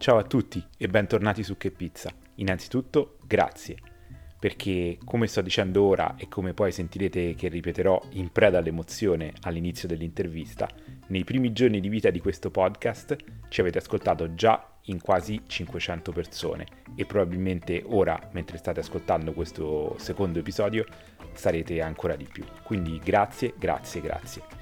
Ciao a tutti e bentornati su Che Pizza. Innanzitutto, grazie, perché come sto dicendo ora e come poi sentirete che ripeterò in preda all'emozione all'inizio dell'intervista, nei primi giorni di vita di questo podcast ci avete ascoltato già in quasi 500 persone e probabilmente ora, mentre state ascoltando questo secondo episodio, sarete ancora di più. Quindi grazie, grazie, grazie.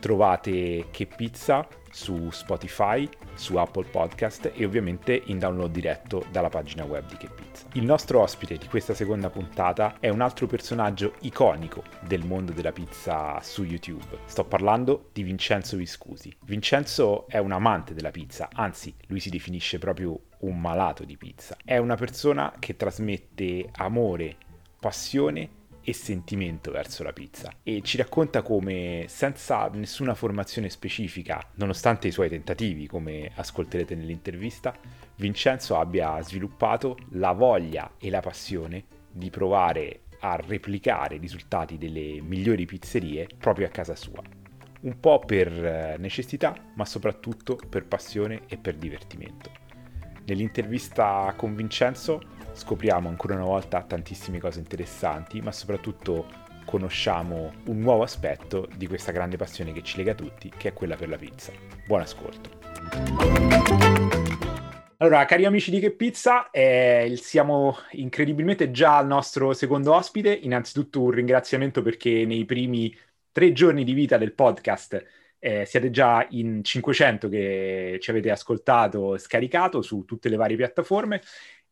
Trovate Che Pizza su Spotify, su Apple Podcast e ovviamente in download diretto dalla pagina web di Che Pizza. Il nostro ospite di questa seconda puntata è un altro personaggio iconico del mondo della pizza su YouTube. Sto parlando di Vincenzo Viscusi. Vincenzo è un amante della pizza, anzi lui si definisce proprio un malato di pizza. È una persona che trasmette amore, passione e sentimento verso la pizza e ci racconta come senza nessuna formazione specifica, nonostante i suoi tentativi, come ascolterete nell'intervista, Vincenzo abbia sviluppato la voglia e la passione di provare a replicare i risultati delle migliori pizzerie proprio a casa sua. Un po' per eh, necessità, ma soprattutto per passione e per divertimento. Nell'intervista con Vincenzo scopriamo ancora una volta tantissime cose interessanti, ma soprattutto conosciamo un nuovo aspetto di questa grande passione che ci lega tutti, che è quella per la pizza. Buon ascolto. Allora, cari amici di Che Pizza, eh, siamo incredibilmente già al nostro secondo ospite. Innanzitutto un ringraziamento perché nei primi tre giorni di vita del podcast eh, siete già in 500 che ci avete ascoltato e scaricato su tutte le varie piattaforme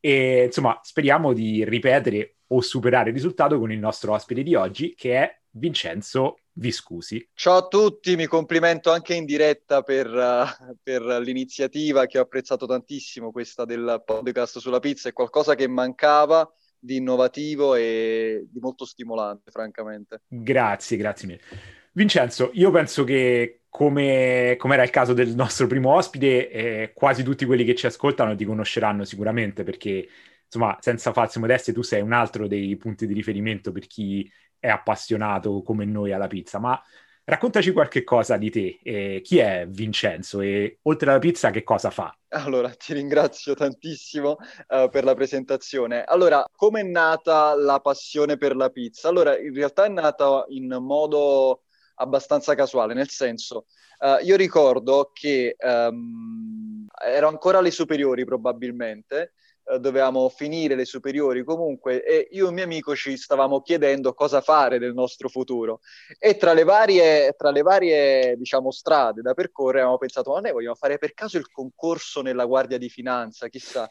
e insomma, speriamo di ripetere o superare il risultato con il nostro ospite di oggi, che è Vincenzo Viscusi. Ciao a tutti, mi complimento anche in diretta per, uh, per, l'iniziativa che ho apprezzato tantissimo, questa del podcast sulla pizza, è qualcosa che mancava di innovativo e di molto stimolante, francamente. Grazie, grazie mille. Vincenzo, io penso che come, come, era il caso del nostro primo ospite, eh, quasi tutti quelli che ci ascoltano ti conosceranno sicuramente perché, insomma, senza false modestie, tu sei un altro dei punti di riferimento per chi è appassionato come noi alla pizza. Ma raccontaci qualche cosa di te. Eh, chi è Vincenzo e oltre alla pizza che cosa fa? Allora, ti ringrazio tantissimo uh, per la presentazione. Allora, come è nata la passione per la pizza? Allora, in realtà è nata in modo abbastanza casuale, nel senso, uh, io ricordo che um, ero ancora alle superiori probabilmente, uh, dovevamo finire le superiori comunque e io e un mio amico ci stavamo chiedendo cosa fare del nostro futuro e tra le varie, tra le varie diciamo, strade da percorrere avevamo pensato ma noi vogliamo fare per caso il concorso nella Guardia di Finanza, chissà.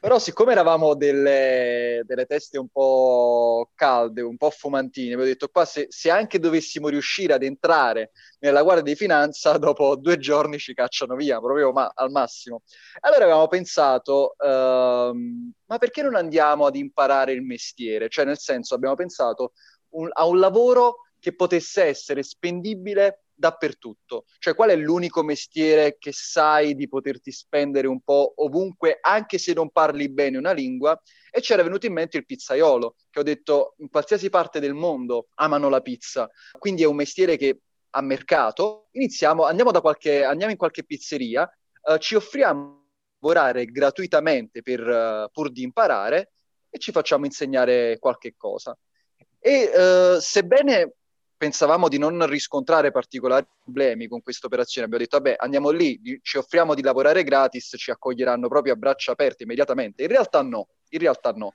Però siccome eravamo delle, delle, teste un po' calde, un po' fumantine, abbiamo detto qua se, se, anche dovessimo riuscire ad entrare nella Guardia di Finanza, dopo due giorni ci cacciano via, proprio ma, al massimo. Allora avevamo pensato, uh, ma perché non andiamo ad imparare il mestiere? Cioè nel senso abbiamo pensato un, a un lavoro che potesse essere spendibile dappertutto. Cioè, qual è l'unico mestiere che sai di poterti spendere un po' ovunque, anche se non parli bene una lingua? E c'era venuto in mente il pizzaiolo, che ho detto in qualsiasi parte del mondo amano la pizza. Quindi è un mestiere che ha mercato. Iniziamo, andiamo, qualche, andiamo in qualche pizzeria, uh, ci offriamo lavorare gratuitamente per, uh, pur di imparare e ci facciamo insegnare qualche cosa. E uh, sebbene pensavamo di non riscontrare particolari problemi con questa operazione. Abbiamo detto, vabbè, andiamo lì, ci offriamo di lavorare gratis, ci accoglieranno proprio a braccia aperte immediatamente. In realtà no, in realtà no.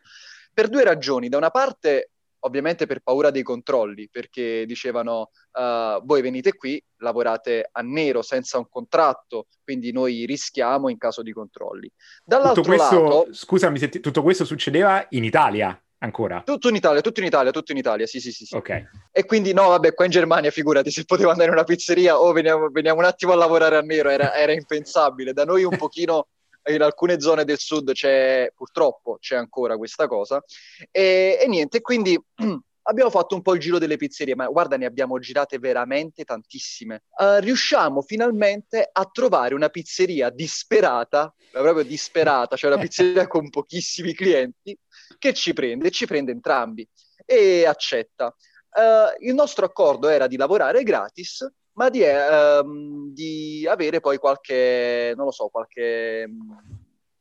Per due ragioni. Da una parte, ovviamente per paura dei controlli, perché dicevano, uh, voi venite qui, lavorate a nero, senza un contratto, quindi noi rischiamo in caso di controlli. Dall'altro tutto questo, lato... Scusami, se tutto questo succedeva in Italia ancora? Tutto in Italia, tutto in Italia, tutto in Italia, sì, sì, sì. sì. Ok. E quindi no, vabbè, qua in Germania, figurati, se potevo andare in una pizzeria o oh, veniamo, veniamo, un attimo a lavorare a nero, era, era impensabile. Da noi un pochino, in alcune zone del sud c'è, purtroppo, c'è ancora questa cosa. E, e niente, quindi... abbiamo fatto un po' il giro delle pizzerie, ma guarda, ne abbiamo girate veramente tantissime. Uh, riusciamo finalmente a trovare una pizzeria disperata, proprio disperata, cioè una pizzeria con pochissimi clienti, che ci prende, ci prende entrambi e accetta. Uh, il nostro accordo era di lavorare gratis, ma di, uh, di, avere poi qualche, non lo so, qualche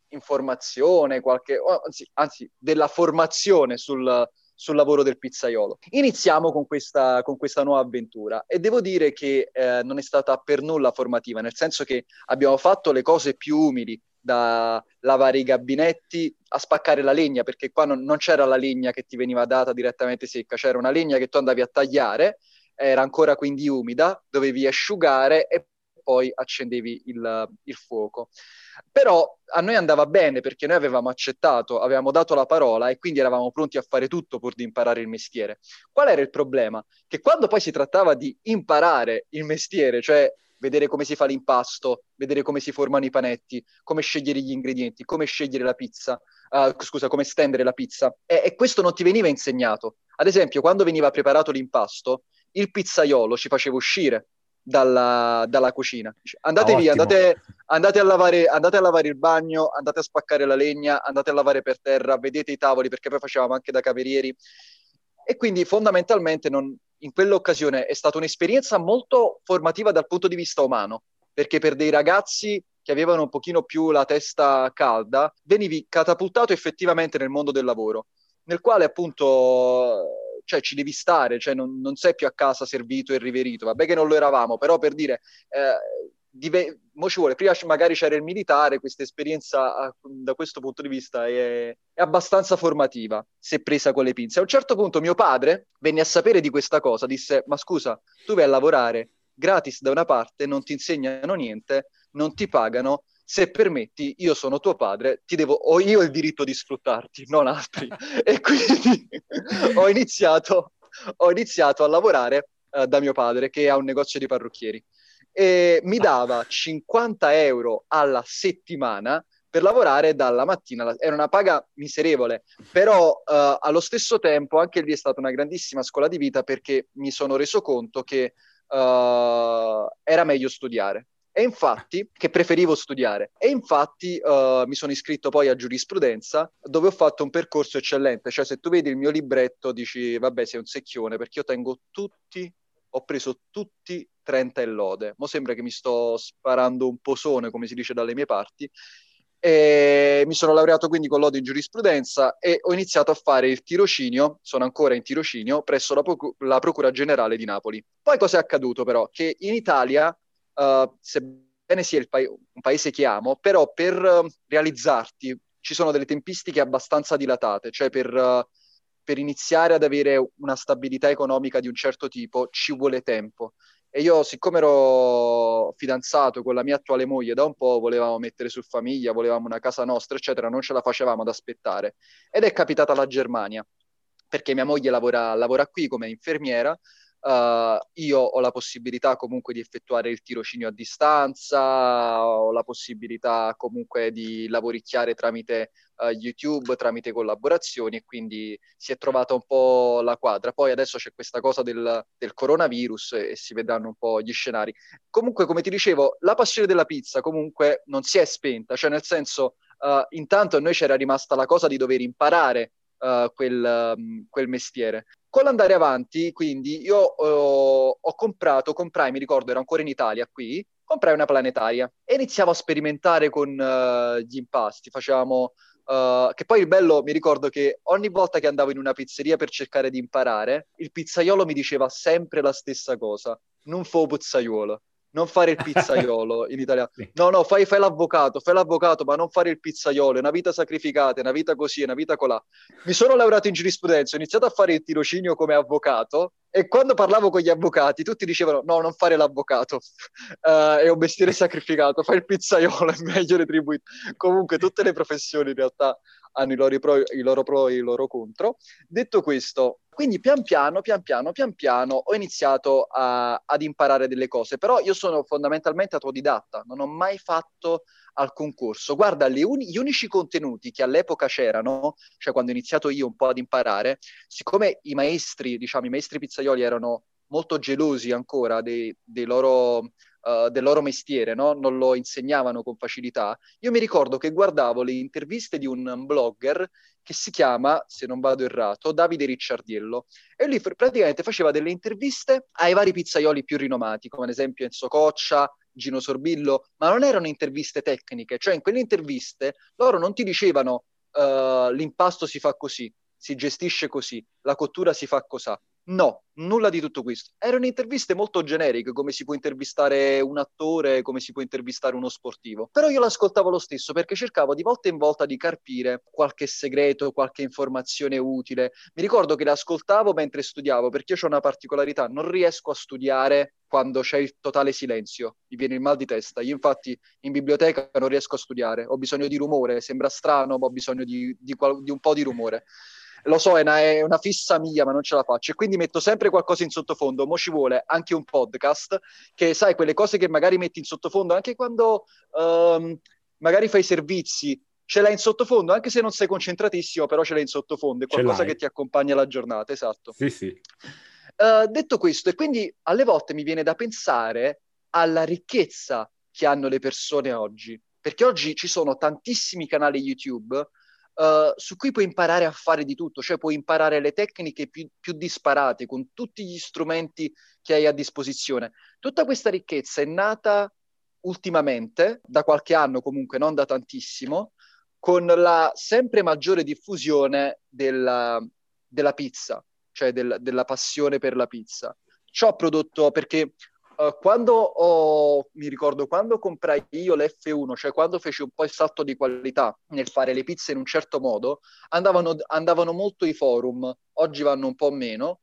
informazione, qualche, anzi, anzi della formazione sul, sul lavoro del pizzaiolo. Iniziamo con questa, con questa nuova avventura e devo dire che eh, non è stata per nulla formativa, nel senso che abbiamo fatto le cose più umili, da lavare i gabinetti a spaccare la legna, perché qua non, non c'era la legna che ti veniva data direttamente secca, c'era una legna che tu andavi a tagliare, era ancora quindi umida, dovevi asciugare e poi accendevi il, il fuoco. Però a noi andava bene perché noi avevamo accettato, avevamo dato la parola e quindi eravamo pronti a fare tutto pur di imparare il mestiere. Qual era il problema? Che quando poi si trattava di imparare il mestiere, cioè vedere come si fa l'impasto, vedere come si formano i panetti, come scegliere gli ingredienti, come scegliere la pizza, uh, scusa, come stendere la pizza, e, e questo non ti veniva insegnato. Ad esempio, quando veniva preparato l'impasto, il pizzaiolo ci faceva uscire dalla, dalla cucina. Andate oh, via, andate, andate, a lavare, andate, a lavare, il bagno, andate a spaccare la legna, andate a lavare per terra, vedete i tavoli, perché poi facevamo anche da camerieri. E quindi fondamentalmente non, in quell'occasione è stata un'esperienza molto formativa dal punto di vista umano, perché per dei ragazzi che avevano un pochino più la testa calda, venivi catapultato effettivamente nel mondo del lavoro, nel quale appunto cioè ci devi stare, cioè non, non, sei più a casa servito e riverito. Vabbè che non lo eravamo, però per dire, eh, dive- mo ci vuole, prima magari c'era il militare, questa esperienza ah, da questo punto di vista è, è, abbastanza formativa, se presa con le pinze. A un certo punto mio padre venne a sapere di questa cosa, disse, ma scusa, tu vai a lavorare gratis da una parte, non ti insegnano niente, non ti pagano, se permetti, io sono tuo padre, ti devo, ho io il diritto di sfruttarti, non altri. e quindi ho, iniziato, ho iniziato a lavorare uh, da mio padre, che ha un negozio di parrucchieri. E mi dava 50 euro alla settimana per lavorare dalla mattina. Era una paga miserevole, però uh, allo stesso tempo anche lì è stata una grandissima scuola di vita perché mi sono reso conto che uh, era meglio studiare e infatti, che preferivo studiare. E infatti uh, mi sono iscritto poi a giurisprudenza, dove ho fatto un percorso eccellente. Cioè, se tu vedi il mio libretto, dici, vabbè, sei un secchione, perché io tengo tutti, ho preso tutti 30 e lode. Mo sembra che mi sto sparando un posone, come si dice dalle mie parti. E mi sono laureato quindi con lode in giurisprudenza e ho iniziato a fare il tirocinio, sono ancora in tirocinio, presso la, Proc- la Procura Generale di Napoli. Poi cosa è accaduto però? Che in Italia uh, sebbene sia pa- un paese che amo, però per uh, realizzarti ci sono delle tempistiche abbastanza dilatate, cioè per, uh, per iniziare ad avere una stabilità economica di un certo tipo ci vuole tempo. E io, siccome ero fidanzato con la mia attuale moglie da un po', volevamo mettere su famiglia, volevamo una casa nostra, eccetera, non ce la facevamo ad aspettare. Ed è capitata la Germania, perché mia moglie lavora, lavora qui come infermiera Uh, io ho la possibilità comunque di effettuare il tirocinio a distanza, ho la possibilità comunque di lavoricchiare tramite uh, YouTube, tramite collaborazioni e quindi si è trovata un po' la quadra. Poi adesso c'è questa cosa del, del coronavirus e, e, si vedranno un po' gli scenari. Comunque, come ti dicevo, la passione della pizza comunque non si è spenta, cioè nel senso, uh, intanto a noi c'era rimasta la cosa di dover imparare quel, um, quel, mestiere. Con l'andare avanti, quindi, io uh, ho comprato, comprai, mi ricordo, ero ancora in Italia qui, comprai una planetaria e iniziavo a sperimentare con uh, gli impasti, facevamo... Uh, che poi il bello, mi ricordo che ogni volta che andavo in una pizzeria per cercare di imparare, il pizzaiolo mi diceva sempre la stessa cosa, non fo pizzaiolo non fare il pizzaiolo in italiano. No, no, fai, fai, l'avvocato, fai l'avvocato, ma non fare il pizzaiolo, è una vita sacrificata, è una vita così, è una vita colà. Mi sono laureato in giurisprudenza, ho iniziato a fare il tirocinio come avvocato e quando parlavo con gli avvocati tutti dicevano no, non fare l'avvocato, uh, è un mestiere sacrificato, fai il pizzaiolo, è meglio retribuito. Comunque tutte le professioni in realtà hanno i loro pro, i loro, pro e i loro contro. Detto questo, quindi pian piano, pian piano, pian piano ho iniziato a, ad imparare delle cose, però io sono fondamentalmente autodidatta, non ho mai fatto alcun corso. Guarda, uni- gli unici contenuti che all'epoca c'erano, cioè quando ho iniziato io un po' ad imparare, siccome i maestri, diciamo, i maestri pizzaioli erano molto gelosi ancora dei, dei loro uh, del loro mestiere, no? non lo insegnavano con facilità, io mi ricordo che guardavo le interviste di un blogger che si chiama, se non vado errato, Davide Ricciardiello, e lui praticamente faceva delle interviste ai vari pizzaioli più rinomati, come ad esempio Enzo Coccia, Gino Sorbillo, ma non erano interviste tecniche, cioè in quelle interviste loro non ti dicevano uh, l'impasto si fa così, si gestisce così, la cottura si fa così. No, nulla di tutto questo. Erano interviste molto generiche, come si può intervistare un attore, come si può intervistare uno sportivo. Però io l'ascoltavo lo stesso perché cercavo di volta in volta di carpire qualche segreto, qualche informazione utile. Mi ricordo che l'ascoltavo mentre studiavo perché io ho una particolarità, non riesco a studiare quando c'è il totale silenzio, mi viene il mal di testa. Io infatti in biblioteca non riesco a studiare, ho bisogno di rumore, sembra strano, ma ho bisogno di, di, di un po' di rumore lo so, è una, è una, fissa mia, ma non ce la faccio. E quindi metto sempre qualcosa in sottofondo. Mo ci vuole anche un podcast, che sai, quelle cose che magari metti in sottofondo anche quando um, magari fai servizi, ce l'hai in sottofondo, anche se non sei concentratissimo, però ce l'hai in sottofondo, è qualcosa che ti accompagna la giornata, esatto. Sì, sì. Uh, detto questo, e quindi alle volte mi viene da pensare alla ricchezza che hanno le persone oggi, perché oggi ci sono tantissimi canali YouTube uh, su cui puoi imparare a fare di tutto, cioè puoi imparare le tecniche più, più disparate con tutti gli strumenti che hai a disposizione. Tutta questa ricchezza è nata ultimamente, da qualche anno comunque, non da tantissimo, con la sempre maggiore diffusione della, della pizza, cioè del, della passione per la pizza. Ciò prodotto perché Uh, quando ho, mi ricordo quando comprai io l'F1, cioè quando feci un po' il salto di qualità nel fare le pizze in un certo modo, andavano, andavano molto i forum, oggi vanno un po' meno,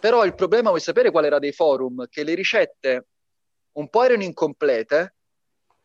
però il problema, vuoi sapere qual era dei forum? Che le ricette un po' erano incomplete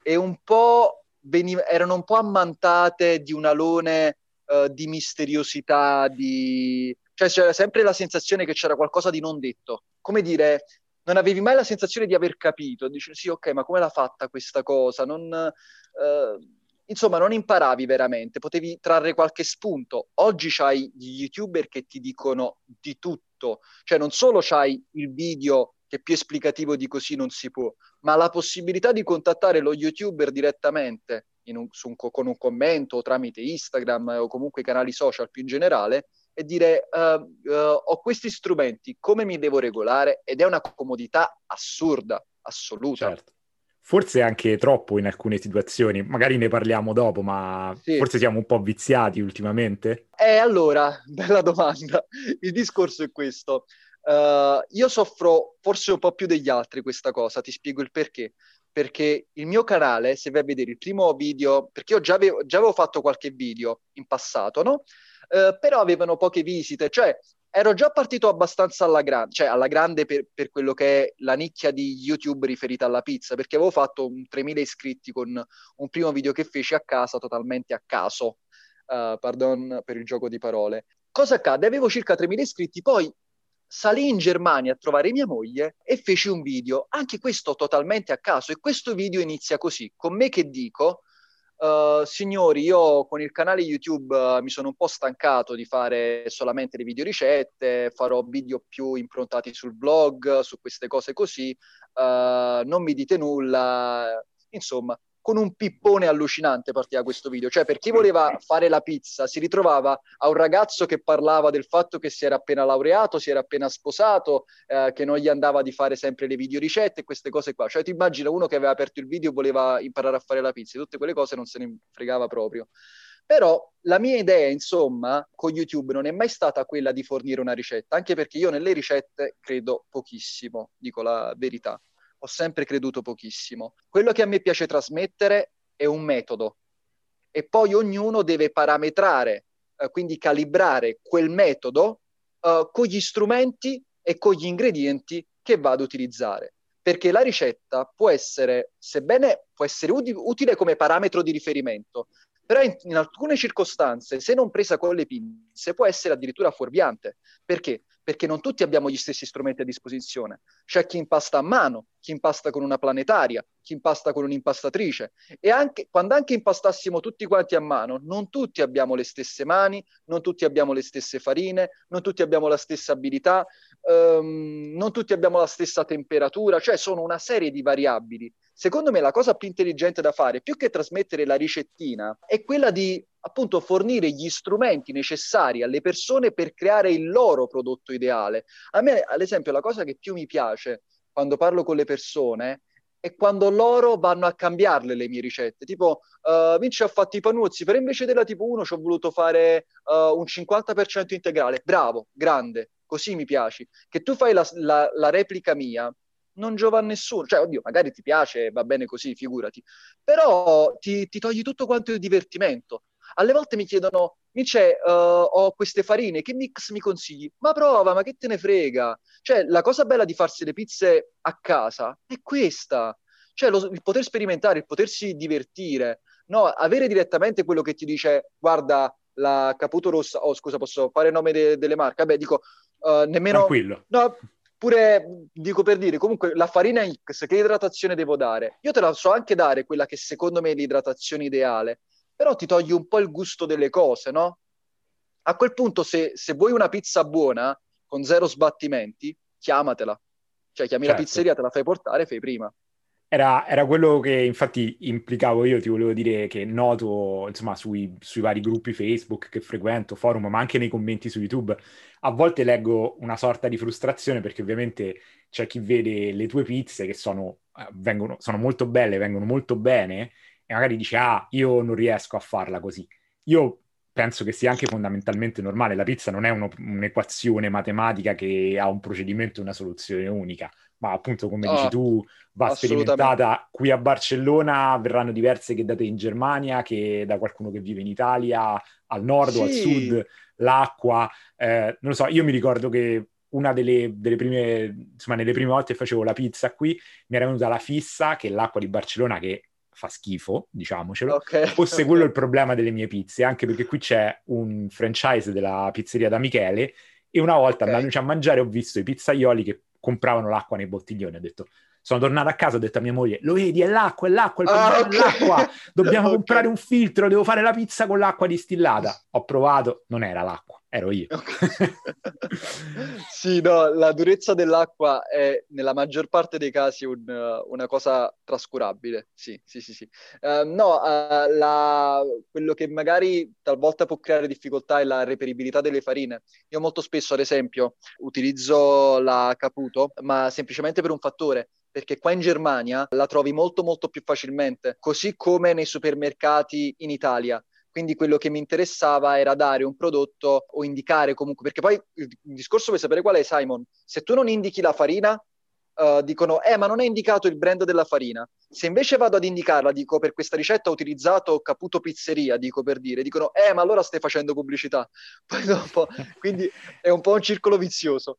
e un po' veniv- erano un po' ammantate di un alone uh, di misteriosità, di... cioè c'era sempre la sensazione che c'era qualcosa di non detto. Come dire, non avevi mai la sensazione di aver capito, dici sì, ok, ma come l'ha fatta questa cosa? Non, eh, insomma, non imparavi veramente, potevi trarre qualche spunto. Oggi c'hai gli youtuber che ti dicono di tutto, cioè non solo c'hai il video che più esplicativo di così non si può, ma la possibilità di contattare lo youtuber direttamente un, un, con un commento o tramite Instagram o comunque i canali social più in generale e dire uh, uh, ho questi strumenti, come mi devo regolare? Ed è una comodità assurda, assoluta. Certo. Forse anche troppo in alcune situazioni, magari ne parliamo dopo, ma sì. forse siamo un po' viziati ultimamente. Eh, allora, bella domanda. Il discorso è questo. Uh, io soffro forse un po' più degli altri questa cosa, ti spiego il perché. Perché il mio canale, se vai a vedere il primo video, perché io già avevo, già avevo fatto qualche video in passato, no? Eh, però avevano poche visite, cioè ero già partito abbastanza alla, gra- cioè alla grande per, per, quello che è la nicchia di YouTube riferita alla pizza, perché avevo fatto un 3.000 iscritti con un primo video che feci a casa totalmente a caso, uh, pardon per il gioco di parole. Cosa accade? Avevo circa 3.000 iscritti, poi salì in Germania a trovare mia moglie e feci un video, anche questo totalmente a caso, e questo video inizia così, con me che dico Uh, signori, io con il canale YouTube uh, mi sono un po' stancato di fare solamente le video ricette, farò video più improntati sul blog, su queste cose così, uh, non mi dite nulla, insomma, con un pippone allucinante partiva questo video. Cioè, per chi voleva fare la pizza, si ritrovava a un ragazzo che parlava del fatto che si era appena laureato, si era appena sposato, eh, che non gli andava di fare sempre le video ricette e queste cose qua. Cioè, ti immagina uno che aveva aperto il video e voleva imparare a fare la pizza, tutte quelle cose non se ne fregava proprio. Però la mia idea, insomma, con YouTube non è mai stata quella di fornire una ricetta, anche perché io nelle ricette credo pochissimo, dico la verità ho sempre creduto pochissimo. Quello che a me piace trasmettere è un metodo e poi ognuno deve parametrare, eh, quindi calibrare quel metodo eh, con gli strumenti e con gli ingredienti che va ad utilizzare. Perché la ricetta può essere, sebbene può essere uti- utile come parametro di riferimento, però in, in, alcune circostanze, se non presa con le pinze, può essere addirittura fuorviante. Perché? Perché non tutti abbiamo gli stessi strumenti a disposizione. C'è chi impasta a mano, chi impasta con una planetaria, chi impasta con un'impastatrice. E anche, quando anche impastassimo tutti quanti a mano, non tutti abbiamo le stesse mani, non tutti abbiamo le stesse farine, non tutti abbiamo la stessa abilità. um, non tutti abbiamo la stessa temperatura, cioè sono una serie di variabili. Secondo me la cosa più intelligente da fare, più che trasmettere la ricettina, è quella di appunto fornire gli strumenti necessari alle persone per creare il loro prodotto ideale. A me, ad esempio, la cosa che più mi piace quando parlo con le persone è quando loro vanno a cambiarle le mie ricette. Tipo, uh, Vinci ho fatto i panuzzi, però invece della tipo 1 ci ho voluto fare uh, un 50% integrale. Bravo, grande, così mi piaci. Che tu fai la, la, la replica mia, non giova a nessuno. Cioè, oddio, magari ti piace, va bene così, figurati. Però ti, ti togli tutto quanto il divertimento. Alle volte mi chiedono, Vince, uh, ho queste farine, che mix mi consigli? Ma prova, ma che te ne frega? Cioè, la cosa bella di farsi le pizze a casa è questa. Cioè, lo, il poter sperimentare, il potersi divertire. No, avere direttamente quello che ti dice, guarda, la Caputo Rossa, oh scusa, posso fare il nome de- delle marche? Vabbè, dico, uh, nemmeno... Tranquillo. No, pure, dico per dire, comunque la farina X, che idratazione devo dare? Io te la so anche dare, quella che secondo me è l'idratazione ideale, però ti togli un po' il gusto delle cose, no? A quel punto, se, se vuoi una pizza buona, con zero sbattimenti, chiamatela. Cioè, chiami certo. la pizzeria, te la fai portare, fai prima. Era, era, quello che infatti implicavo io, ti volevo dire che noto insomma sui, sui, vari gruppi Facebook che frequento, forum, ma anche nei commenti su YouTube, a volte leggo una sorta di frustrazione perché ovviamente c'è chi vede le tue pizze che sono, eh, vengono, sono molto belle, vengono molto bene e magari dice ah io non riesco a farla così. Io penso che sia anche fondamentalmente normale, la pizza non è uno, un'equazione matematica che ha un procedimento e una soluzione unica, ma appunto come oh, dici tu va sperimentata qui a Barcellona, verranno diverse che da te in Germania, che da qualcuno che vive in Italia, al nord sì. o al sud, l'acqua, eh, non lo so, io mi ricordo che una delle, delle, prime, insomma, nelle prime volte che facevo la pizza qui, mi era venuta la fissa che l'acqua di Barcellona, che fa schifo, diciamocelo, okay, fosse okay. quello il problema delle mie pizze, anche perché qui c'è un franchise della pizzeria da Michele e una volta okay. andandoci a mangiare ho visto i pizzaioli che compravano l'acqua nei bottiglioni, ho detto sono tornato a casa, ho detto a mia moglie, lo vedi, è l'acqua, è l'acqua, il problema ah, okay. è l'acqua, dobbiamo comprare un filtro, devo fare la pizza con l'acqua distillata. Ho provato, non era l'acqua ero io. Sì, no, la durezza dell'acqua è nella maggior parte dei casi un, una cosa trascurabile. Sì, sì, sì. sì. Uh, no, uh, la, quello che magari talvolta può creare difficoltà è la reperibilità delle farine. Io molto spesso, ad esempio, utilizzo la Caputo, ma semplicemente per un fattore perché qua in Germania la trovi molto molto più facilmente, così come nei supermercati in Italia. Quindi quello che mi interessava era dare un prodotto o indicare comunque, perché poi il discorso vuoi sapere qual è, Simon? Se tu non indichi la farina, uh, dicono, eh, ma non è indicato il brand della farina. Se invece vado ad indicarla, dico, per questa ricetta ho utilizzato Caputo Pizzeria, dico per dire, dicono, eh, ma allora stai facendo pubblicità. Poi dopo, quindi è un po' un circolo vizioso.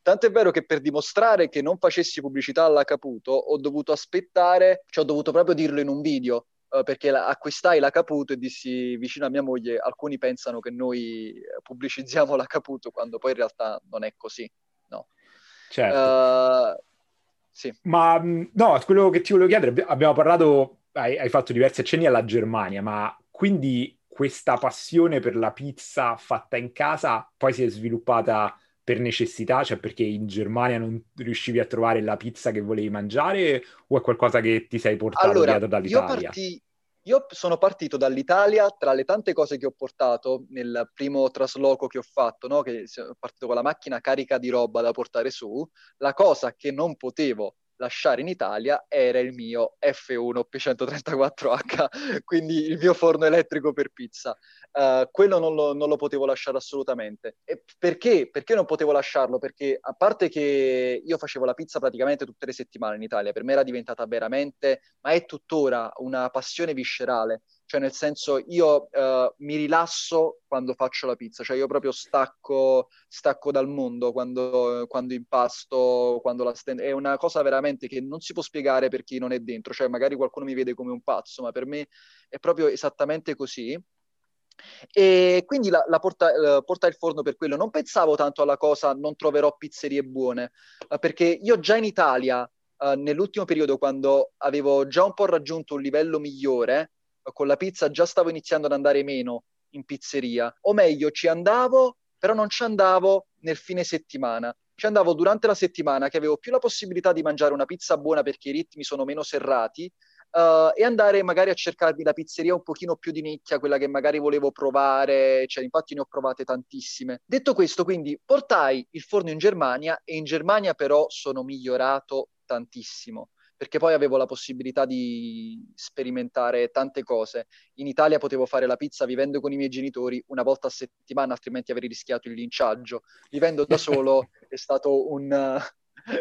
Tanto è vero che per dimostrare che non facessi pubblicità alla Caputo ho dovuto aspettare, cioè ho dovuto proprio dirlo in un video uh, perché la, acquistai la Caputo e dissi vicino a mia moglie, alcuni pensano che noi pubblicizziamo la Caputo quando poi in realtà non è così, no. Certo. Uh, sì. Ma no, quello che ti volevo chiedere, abbiamo parlato, hai, hai fatto diversi accenni alla Germania, ma quindi questa passione per la pizza fatta in casa poi si è sviluppata per necessità, cioè perché in Germania non riuscivi a trovare la pizza che volevi mangiare o è qualcosa che ti sei portato allora, dietro dall'Italia? Io, parti... io sono partito dall'Italia, tra le tante cose che ho portato nel primo trasloco che ho fatto, no? che sono partito con la macchina carica di roba da portare su, la cosa che non potevo lasciare in Italia era il mio F1 P134H, quindi il mio forno elettrico per pizza. Uh, quello non lo, non lo, potevo lasciare assolutamente. E perché? Perché non potevo lasciarlo? Perché a parte che io facevo la pizza praticamente tutte le settimane in Italia, per me era diventata veramente, ma è tuttora una passione viscerale cioè nel senso io uh, mi rilasso quando faccio la pizza, cioè io proprio stacco, stacco dal mondo quando, quando impasto, quando la stendo, è una cosa veramente che non si può spiegare per chi non è dentro, cioè magari qualcuno mi vede come un pazzo, ma per me è proprio esattamente così. E quindi la, la porta, uh, porta, il forno per quello. Non pensavo tanto alla cosa non troverò pizzerie buone, uh, perché io già in Italia, uh, nell'ultimo periodo, quando avevo già un po' raggiunto un livello migliore, con la pizza già stavo iniziando ad andare meno in pizzeria, o meglio ci andavo, però non ci andavo nel fine settimana. ci andavo durante la settimana che avevo più la possibilità di mangiare una pizza buona perché i ritmi sono meno serrati uh, e andare magari a cercarmi la pizzeria un pochino più di nicchia, quella che magari volevo provare, cioè infatti ne ho provate tantissime. Detto questo, quindi portai il forno in Germania e in Germania però sono migliorato tantissimo perché poi avevo la possibilità di sperimentare tante cose. In Italia potevo fare la pizza vivendo con i miei genitori una volta a settimana, altrimenti avrei rischiato il linciaggio. Vivendo da solo è stato un,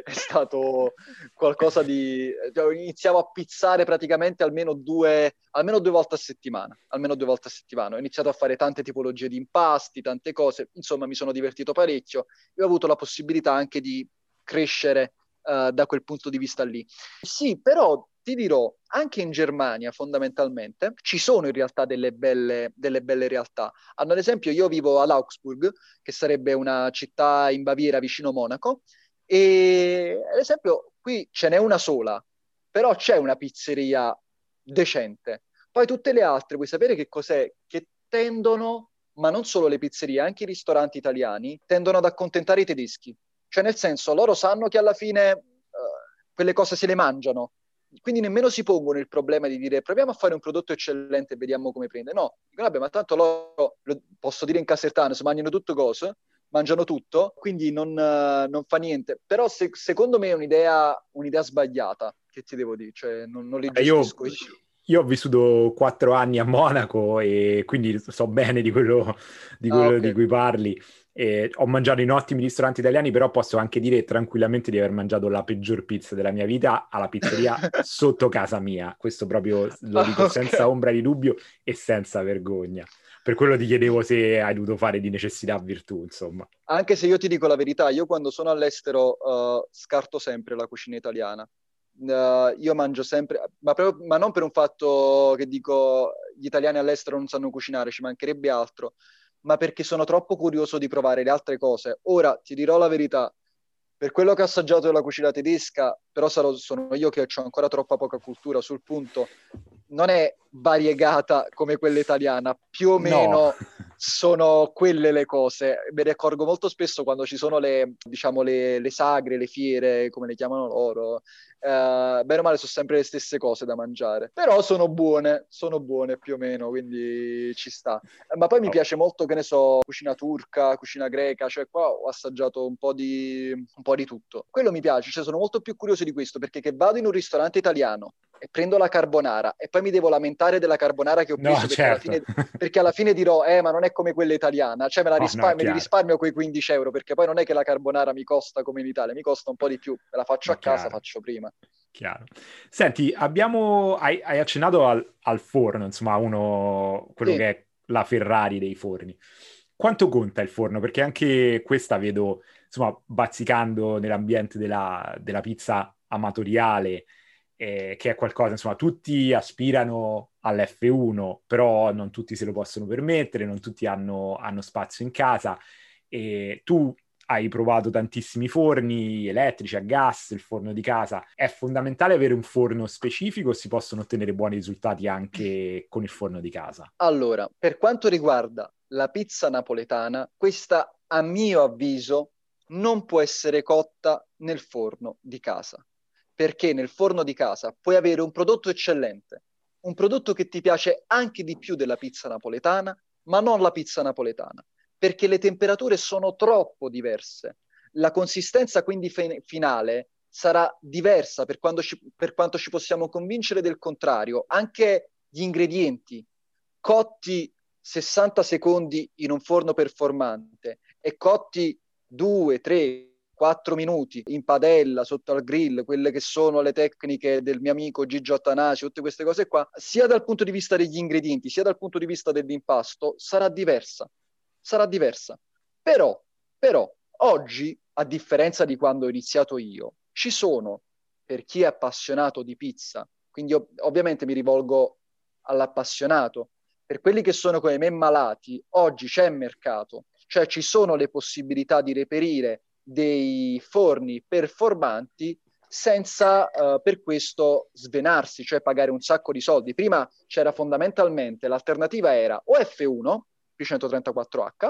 è stato qualcosa di... Cioè, iniziavo a pizzare praticamente almeno due, almeno due volte a settimana, almeno due volte a settimana. Ho iniziato a fare tante tipologie di impasti, tante cose, insomma mi sono divertito parecchio e ho avuto la possibilità anche di crescere uh, da quel punto di vista lì. Sì, però ti dirò, anche in Germania fondamentalmente ci sono in realtà delle belle, delle belle realtà. Ad esempio io vivo ad Augsburg, che sarebbe una città in Baviera vicino Monaco, e ad esempio qui ce n'è una sola, però c'è una pizzeria decente. Poi tutte le altre, vuoi sapere che cos'è? Che tendono, ma non solo le pizzerie, anche i ristoranti italiani, tendono ad accontentare i tedeschi. Cioè nel senso, loro sanno che alla fine uh, quelle cose se le mangiano, quindi nemmeno si pongono il problema di dire proviamo a fare un prodotto eccellente e vediamo come prende. No, dicono vabbè, ma tanto loro, lo posso dire in casertano, si mangiano tutto cose, mangiano tutto, quindi non, uh, non fa niente. Però se, secondo me è un'idea, un'idea, sbagliata, che ti devo dire, cioè non, non li gestisco io. Io ho vissuto quattro anni a Monaco e quindi so bene di quello, di, quello ah, okay. di cui parli. E ho mangiato in ottimi ristoranti italiani, però posso anche dire tranquillamente di aver mangiato la peggior pizza della mia vita alla pizzeria sotto casa mia. Questo proprio lo dico okay. senza ombra di dubbio e senza vergogna per quello ti chiedevo se hai dovuto fare di necessità virtù, insomma. Anche se io ti dico la verità, io quando sono all'estero uh, scarto sempre la cucina italiana. Uh, io mangio sempre, ma, proprio, ma non per un fatto che dico gli italiani all'estero non sanno cucinare, ci mancherebbe altro, ma perché sono troppo curioso di provare le altre cose. Ora ti dirò la verità, per quello che ho assaggiato della cucina tedesca, però sarò, sono io che ho ancora troppa poca cultura sul punto, non è variegata come quella italiana, più o meno no. Sono quelle le cose. Me ne accorgo molto spesso quando ci sono le, diciamo, le, le sagre, le fiere, come le chiamano loro. Uh, bene o male sono sempre le stesse cose da mangiare, però sono buone, sono buone più o meno, quindi ci sta. Ma poi mi oh. piace molto, che ne so, cucina turca, cucina greca, cioè qua ho assaggiato un po' di, un po di tutto. Quello mi piace, cioè sono molto più curioso di questo, perché che vado in un ristorante italiano e prendo la carbonara e poi mi devo lamentare della carbonara che ho preso no, perché, certo. alla fine, perché, alla fine, dirò eh ma non è come quella italiana cioè me la rispa- oh, no, me risparmio quei 15 euro perché poi non è che la carbonara mi costa come in Italia mi costa un po' di più me la faccio no, a chiaro. casa faccio prima chiaro senti abbiamo hai, hai accennato al, al, forno insomma uno quello sì. che è la Ferrari dei forni quanto conta il forno perché anche questa vedo insomma bazzicando nell'ambiente della, della pizza amatoriale eh, che è qualcosa, insomma, tutti aspirano all'F1, però non tutti se lo possono permettere, non tutti hanno, hanno spazio in casa. E tu hai provato tantissimi forni elettrici a gas, il forno di casa. È fondamentale avere un forno specifico o si possono ottenere buoni risultati anche con il forno di casa? Allora, per quanto riguarda la pizza napoletana, questa a mio avviso non può essere cotta nel forno di casa perché nel forno di casa puoi avere un prodotto eccellente, un prodotto che ti piace anche di più della pizza napoletana, ma non la pizza napoletana, perché le temperature sono troppo diverse. La consistenza quindi fe- finale sarà diversa per, ci, per quanto ci possiamo convincere del contrario. Anche gli ingredienti cotti 60 secondi in un forno performante e cotti 2, 3, 4 minuti in padella sotto al grill, quelle che sono le tecniche del mio amico Gigio Attanasio, tutte queste cose qua, sia dal punto di vista degli ingredienti, sia dal punto di vista dell'impasto, sarà diversa. Sarà diversa. Però, però, oggi, a differenza di quando ho iniziato io, ci sono, per chi è appassionato di pizza, quindi ov- ovviamente mi rivolgo all'appassionato, per quelli che sono come me malati, oggi c'è mercato, cioè ci sono le possibilità di reperire dei forni performanti senza uh, per questo svenarsi, cioè pagare un sacco di soldi. Prima c'era fondamentalmente l'alternativa era o F1 P134H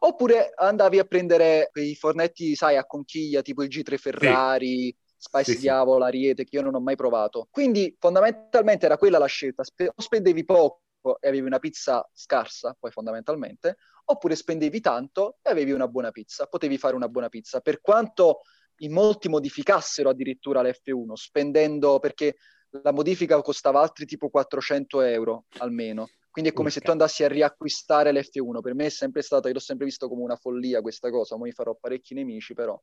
Oppure andavi a prendere quei fornetti, sai, a conchiglia, tipo il G3 Ferrari, sì. Spice sì, Diavolo. Ariete, che io non ho mai provato. Quindi fondamentalmente era quella la scelta. Spe- o spendevi poco e avevi una pizza scarsa, poi fondamentalmente, oppure spendevi tanto e avevi una buona pizza. Potevi fare una buona pizza. Per quanto in molti modificassero addirittura l'F1, spendendo perché la modifica costava altri tipo 400 euro almeno. Quindi è come okay. se tu andassi a riacquistare l'F1. Per me è sempre stata, io l'ho sempre visto come una follia questa cosa, ora mi farò parecchi nemici, però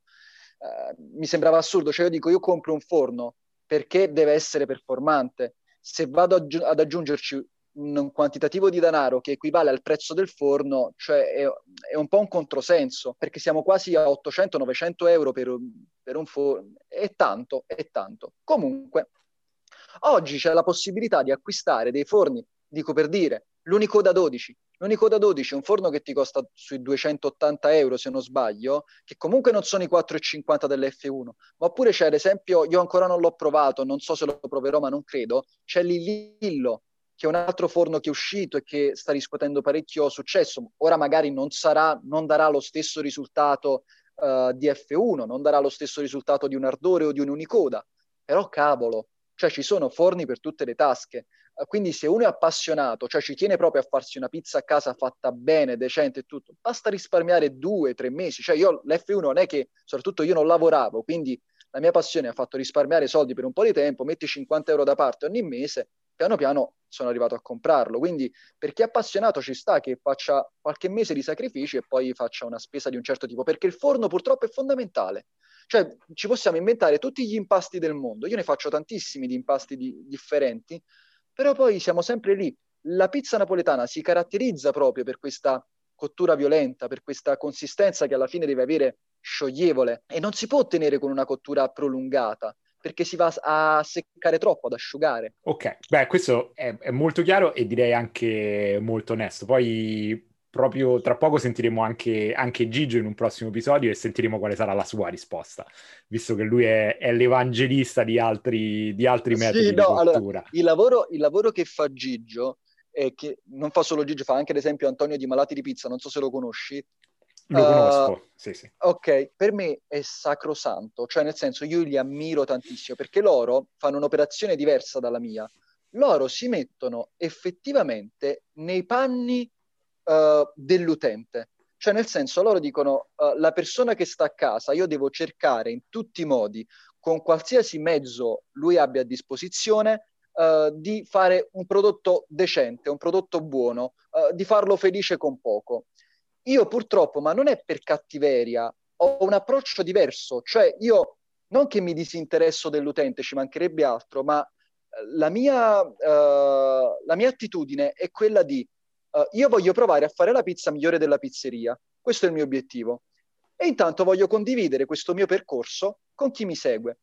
eh, mi sembrava assurdo. Cioè io dico, io compro un forno perché deve essere performante. Se vado aggi- ad aggiungerci un quantitativo di denaro che equivale al prezzo del forno, cioè è, è un po' un controsenso, perché siamo quasi a 800-900 euro per, per un forno. È tanto, è tanto. Comunque, oggi c'è la possibilità di acquistare dei forni, dico per dire, l'unico da 12. L'unico da 12 è un forno che ti costa sui 280 euro, se non sbaglio, che comunque non sono i 4,50 dell'F1, ma oppure c'è ad esempio, io ancora non l'ho provato, non so se lo proverò, ma non credo, c'è l'Illillo, che è un altro forno che è uscito e che sta riscuotendo parecchio successo. Ora magari non, sarà, non darà lo stesso risultato uh, di F1, non darà lo stesso risultato di un Ardore o di un Unicoda, però cavolo, cioè ci sono forni per tutte le tasche. Uh, quindi se uno è appassionato, cioè ci tiene proprio a farsi una pizza a casa fatta bene, decente e tutto, basta risparmiare due, tre mesi. Cioè io l'F1 non è che, soprattutto io non lavoravo, quindi la mia passione ha fatto risparmiare soldi per un po' di tempo, metti 50 euro da parte ogni mese piano piano sono arrivato a comprarlo. Quindi per chi è appassionato ci sta che faccia qualche mese di sacrifici e poi faccia una spesa di un certo tipo, perché il forno purtroppo è fondamentale. Cioè ci possiamo inventare tutti gli impasti del mondo, io ne faccio tantissimi di impasti di, differenti, però poi siamo sempre lì. La pizza napoletana si caratterizza proprio per questa cottura violenta, per questa consistenza che alla fine deve avere scioglievole e non si può ottenere con una cottura prolungata perché si va a seccare troppo, ad asciugare. Ok, beh, questo è, è molto chiaro e direi anche molto onesto. Poi proprio tra poco sentiremo anche, anche, Gigio in un prossimo episodio e sentiremo quale sarà la sua risposta, visto che lui è, è l'evangelista di altri, di altri metodi sì, no, allora, il, lavoro, il lavoro che fa Gigio, che non fa solo Gigio, fa anche ad esempio Antonio di Malati di Pizza, non so se lo conosci, lo conosco, uh, sì, sì. Ok, per me è sacrosanto, cioè nel senso io li ammiro tantissimo perché loro fanno un'operazione diversa dalla mia. Loro si mettono effettivamente nei panni uh, dell'utente. Cioè nel senso loro dicono uh, la persona che sta a casa, io devo cercare in tutti i modi, con qualsiasi mezzo lui abbia a disposizione, Uh, di fare un prodotto decente, un prodotto buono, uh, di farlo felice con poco. Io purtroppo, ma non è per cattiveria, ho un approccio diverso, cioè io non che mi disinteresso dell'utente, ci mancherebbe altro, ma eh, la mia, uh, la mia attitudine è quella di uh, io voglio provare a fare la pizza migliore della pizzeria, questo è il mio obiettivo. E intanto voglio condividere questo mio percorso con chi mi segue.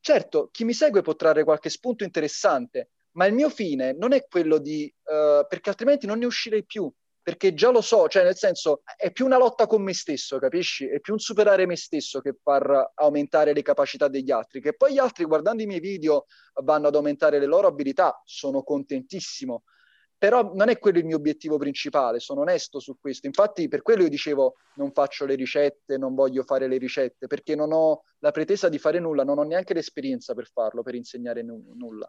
Certo, chi mi segue può trarre qualche spunto interessante, ma il mio fine non è quello di, uh, perché altrimenti non ne uscirei più perché già lo so, cioè nel senso è più una lotta con me stesso, capisci? È più un superare me stesso che far aumentare le capacità degli altri, che poi gli altri guardando i miei video vanno ad aumentare le loro abilità, sono contentissimo. Però non è quello il mio obiettivo principale, sono onesto su questo. Infatti per quello io dicevo non faccio le ricette, non voglio fare le ricette, perché non ho la pretesa di fare nulla, non ho neanche l'esperienza per farlo, per insegnare n- nulla.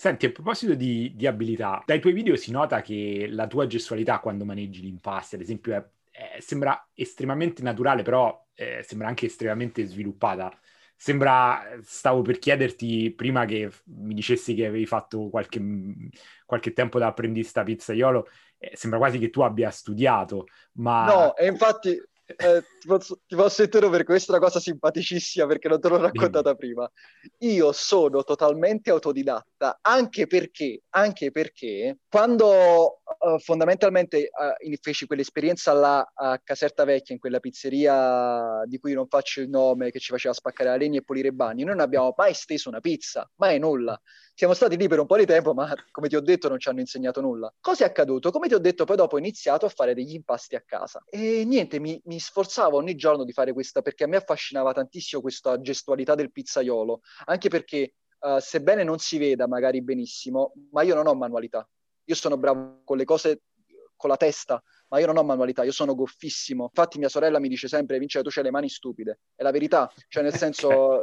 Senti, a proposito di, di, abilità, dai tuoi video si nota che la tua gestualità quando maneggi l'impasto, ad esempio, è, è, sembra estremamente naturale, però eh, sembra anche estremamente sviluppata. Sembra, stavo per chiederti prima che mi dicessi che avevi fatto qualche, qualche tempo da apprendista pizzaiolo, eh, sembra quasi che tu abbia studiato, ma... No, e infatti eh, ti, posso, ti, posso, interrompere, questa è una cosa simpaticissima perché non te l'ho raccontata prima. Io sono totalmente autodidatta, anche perché, anche perché quando uh, fondamentalmente uh, feci quell'esperienza là a Caserta Vecchia, in quella pizzeria di cui non faccio il nome, che ci faceva spaccare la legna e pulire i bagni, noi non abbiamo mai steso una pizza, mai nulla siamo stati lì per un po' di tempo, ma come ti ho detto non ci hanno insegnato nulla. Cosa è accaduto? Come ti ho detto, poi dopo ho iniziato a fare degli impasti a casa. E niente, mi, mi sforzavo ogni giorno di fare questa, perché a me affascinava tantissimo questa gestualità del pizzaiolo, anche perché uh, sebbene non si veda magari benissimo, ma io non ho manualità. Io sono bravo con le cose con la testa, ma io non ho manualità, io sono goffissimo. Infatti mia sorella mi dice sempre, Vince, tu c'hai le mani stupide. È la verità, cioè nel senso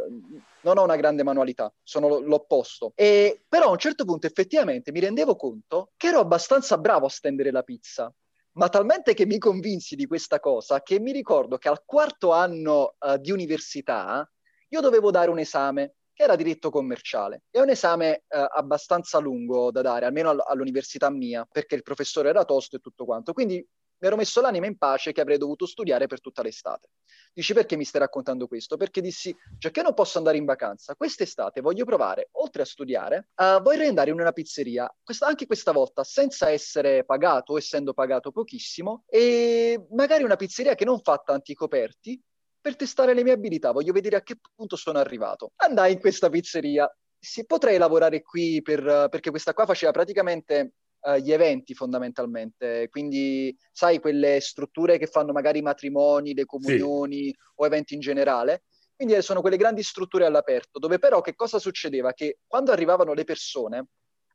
non ho una grande manualità, sono l'opposto. E, però a un certo punto effettivamente mi rendevo conto che ero abbastanza bravo a stendere la pizza. Ma talmente che mi convinsi di questa cosa che mi ricordo che al quarto anno uh, di università io dovevo dare un esame che era diritto commerciale. È un esame eh, abbastanza lungo da dare, almeno all- all'università mia, perché il professore era tosto e tutto quanto. Quindi mi ero messo l'anima in pace che avrei dovuto studiare per tutta l'estate. Dici perché mi stai raccontando questo? Perché dissi, già che non posso andare in vacanza, quest'estate voglio provare, oltre a studiare, uh, vorrei andare in una pizzeria, questa, anche questa volta senza essere pagato essendo pagato pochissimo, e magari una pizzeria che non fa tanti coperti, per testare le mie abilità, voglio vedere a che punto sono arrivato. Andai in questa pizzeria, sì, potrei lavorare qui per, perché questa qua faceva praticamente uh, gli eventi fondamentalmente, quindi sai quelle strutture che fanno magari i matrimoni, le comunioni sì. o eventi in generale. Quindi sono quelle grandi strutture all'aperto, dove però che cosa succedeva? Che quando arrivavano le persone,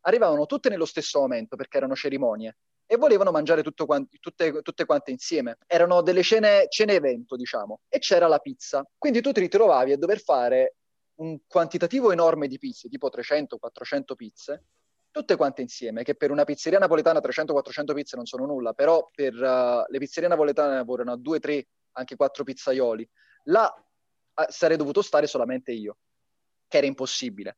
arrivavano tutte nello stesso momento perché erano cerimonie e volevano mangiare quanti, tutte, tutte, quante insieme. Erano delle cene, cene evento, diciamo, e c'era la pizza. Quindi tu ti ritrovavi a dover fare un quantitativo enorme di pizze, tipo 300-400 pizze, tutte quante insieme, che per una pizzeria napoletana 300-400 pizze non sono nulla, però per uh, le pizzerie napoletane lavorano a 2-3, anche 4 pizzaioli. Là uh, sarei dovuto stare solamente io, che era impossibile.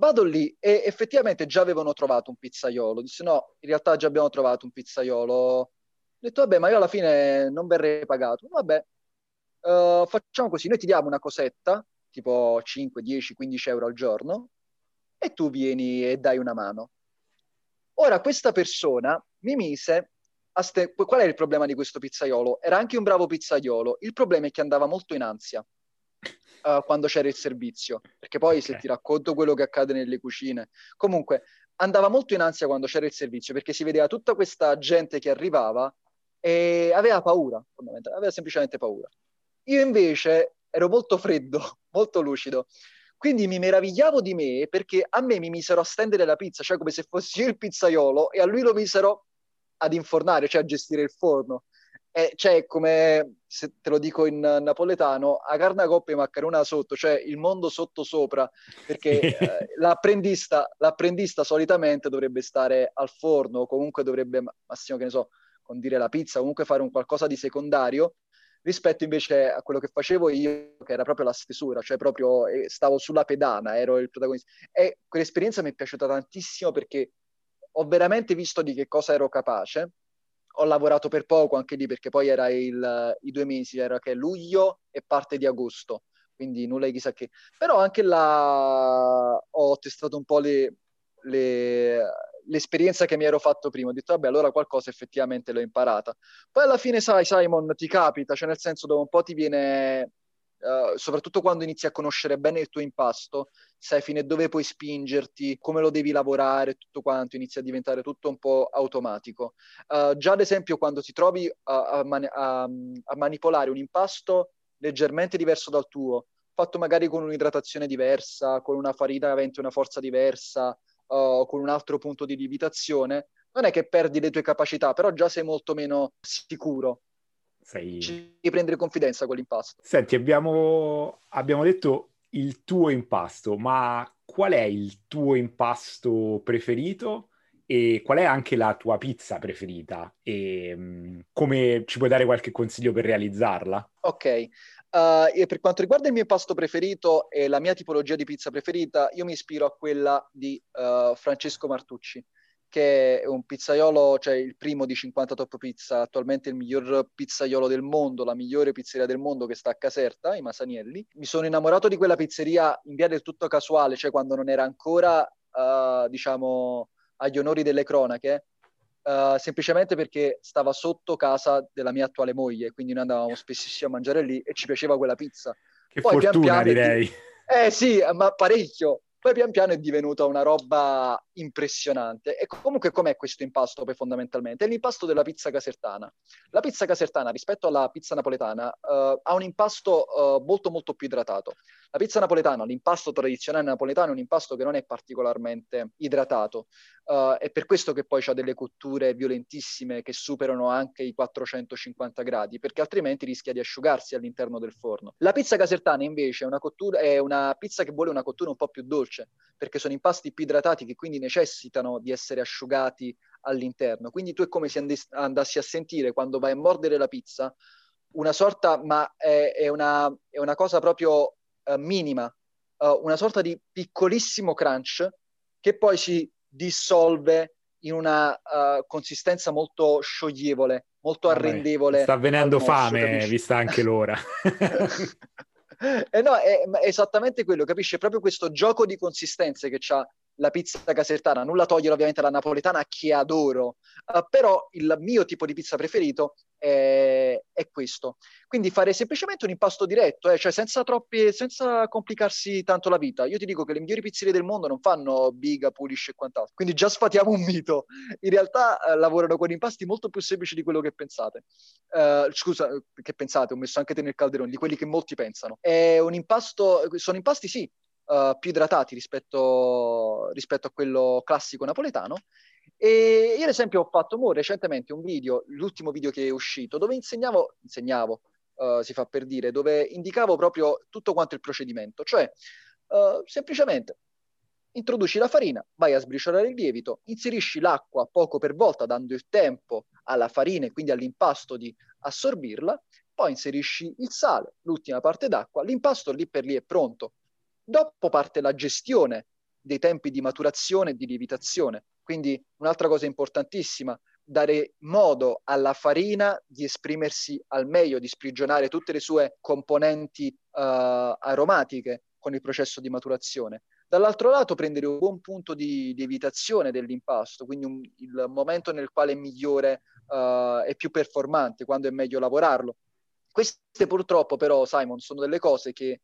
Vado lì e effettivamente già avevano trovato un pizzaiolo. Disse no, in realtà già abbiamo trovato un pizzaiolo. Ho detto vabbè, ma io alla fine non verrei pagato. Vabbè, uh, facciamo così, noi ti diamo una cosetta, tipo 5, 10, 15 euro al giorno, e tu vieni e dai una mano. Ora, questa persona mi mise Ste- qual è il problema di questo pizzaiolo? Era anche un bravo pizzaiolo, il problema è che andava molto in ansia uh, quando c'era il servizio, perché poi okay. se ti racconto quello che accade nelle cucine, comunque andava molto in ansia quando c'era il servizio, perché si vedeva tutta questa gente che arrivava e aveva paura, aveva semplicemente paura. Io invece ero molto freddo, molto lucido, quindi mi meravigliavo di me perché a me mi misero a stendere la pizza, cioè come se fossi io il pizzaiolo e a lui lo misero ad infornare, cioè a gestire il forno. E cioè, come se te lo dico in napoletano, a carna coppia maccarona sotto, cioè il mondo sotto sopra, perché eh, l'apprendista, l'apprendista solitamente dovrebbe stare al forno, o comunque dovrebbe, massimo che ne so, condire la pizza, comunque fare un qualcosa di secondario, rispetto invece a quello che facevo io, che era proprio la stesura, cioè proprio eh, stavo sulla pedana, ero il protagonista. E quell'esperienza mi è piaciuta tantissimo perché ho veramente visto di che cosa ero capace ho lavorato per poco anche lì perché poi era il, i due mesi, era che luglio e parte di agosto, quindi nulla di chissà che. Però anche là ho testato un po' le, le, l'esperienza che mi ero fatto prima. Ho detto, vabbè, allora qualcosa effettivamente l'ho imparata. Poi alla fine, sai, Simon, ti capita, cioè nel senso dopo un po' ti viene Uh, soprattutto quando inizi a conoscere bene il tuo impasto, sai fino a dove puoi spingerti, come lo devi lavorare, tutto quanto, inizia a diventare tutto un po' automatico. Uh, già ad esempio quando ti trovi a, a, man- a, a, manipolare un impasto leggermente diverso dal tuo, fatto magari con un'idratazione diversa, con una farina avente una forza diversa, uh, con un altro punto di lievitazione, non è che perdi le tue capacità, però già sei molto meno sicuro sei... Ci prendere confidenza con l'impasto. Senti, abbiamo, abbiamo detto il tuo impasto, ma qual è il tuo impasto preferito? e qual è anche la tua pizza preferita e um, come ci puoi dare qualche consiglio per realizzarla? Ok, uh, per quanto riguarda il mio impasto preferito e la mia tipologia di pizza preferita, io mi ispiro a quella di uh, Francesco Martucci che è un pizzaiolo, cioè il primo di 50 Top Pizza, attualmente il miglior pizzaiolo del mondo, la migliore pizzeria del mondo che sta a Caserta, i Masanielli. Mi sono innamorato di quella pizzeria in via del tutto casuale, cioè quando non era ancora, uh, diciamo, agli onori delle cronache, uh, semplicemente perché stava sotto casa della mia attuale moglie, quindi noi andavamo spessissimo a mangiare lì e ci piaceva quella pizza. Che Poi, fortuna, pian piano, direi. Eh sì, ma parecchio poi pian piano è divenuta una roba impressionante. E comunque com'è questo impasto poi fondamentalmente? È l'impasto della pizza casertana. La pizza casertana rispetto alla pizza napoletana uh, ha un impasto uh, molto molto più idratato. La pizza napoletana, l'impasto tradizionale napoletano è un impasto che non è particolarmente idratato. Uh, è per questo che poi ha delle cotture violentissime che superano anche i 450 gradi, perché altrimenti rischia di asciugarsi all'interno del forno. La pizza casertana invece è una, cottura, è una pizza che vuole una cottura un po' più dolce perché sono impasti più idratati che quindi necessitano di essere asciugati all'interno. Quindi tu è come se andassi a sentire quando vai a mordere la pizza una sorta, ma è, è, una, è una, cosa proprio uh, minima, uh, una sorta di piccolissimo crunch che poi si dissolve in una uh, consistenza molto scioglievole, molto arrendevole. Sta venendo fame, capisci? vista anche l'ora. eh no, è, è, esattamente quello, capisce? Proprio questo gioco di consistenze che ha la pizza casertana, nulla togliere ovviamente alla napoletana che adoro, uh, però il mio tipo di pizza preferito è, è questo. Quindi fare semplicemente un impasto diretto, eh, cioè senza, troppi, senza complicarsi tanto la vita. Io ti dico che le migliori pizzerie del mondo non fanno biga, pulish e quant'altro, quindi già sfatiamo un mito. In realtà uh, lavorano con impasti molto più semplici di quello che pensate. Uh, scusa, che pensate, ho messo anche te nel calderone, di quelli che molti pensano. È un impasto, sono impasti sì, uh, più idratati rispetto, rispetto, a quello classico napoletano. E io, ad esempio, ho fatto mo, recentemente un video, l'ultimo video che è uscito, dove insegnavo, insegnavo uh, si fa per dire, dove indicavo proprio tutto quanto il procedimento, cioè uh, semplicemente introduci la farina, vai a sbriciolare il lievito, inserisci l'acqua poco per volta, dando il tempo alla farina e quindi all'impasto di assorbirla, poi inserisci il sale, l'ultima parte d'acqua, l'impasto lì per lì è pronto. Dopo parte la gestione dei tempi di maturazione e di lievitazione. Quindi un'altra cosa importantissima, dare modo alla farina di esprimersi al meglio, di sprigionare tutte le sue componenti uh, aromatiche con il processo di maturazione. Dall'altro lato prendere un buon punto di lievitazione dell'impasto, quindi un, il momento nel quale è migliore uh, e più performante, quando è meglio lavorarlo. Queste purtroppo però, Simon, sono delle cose che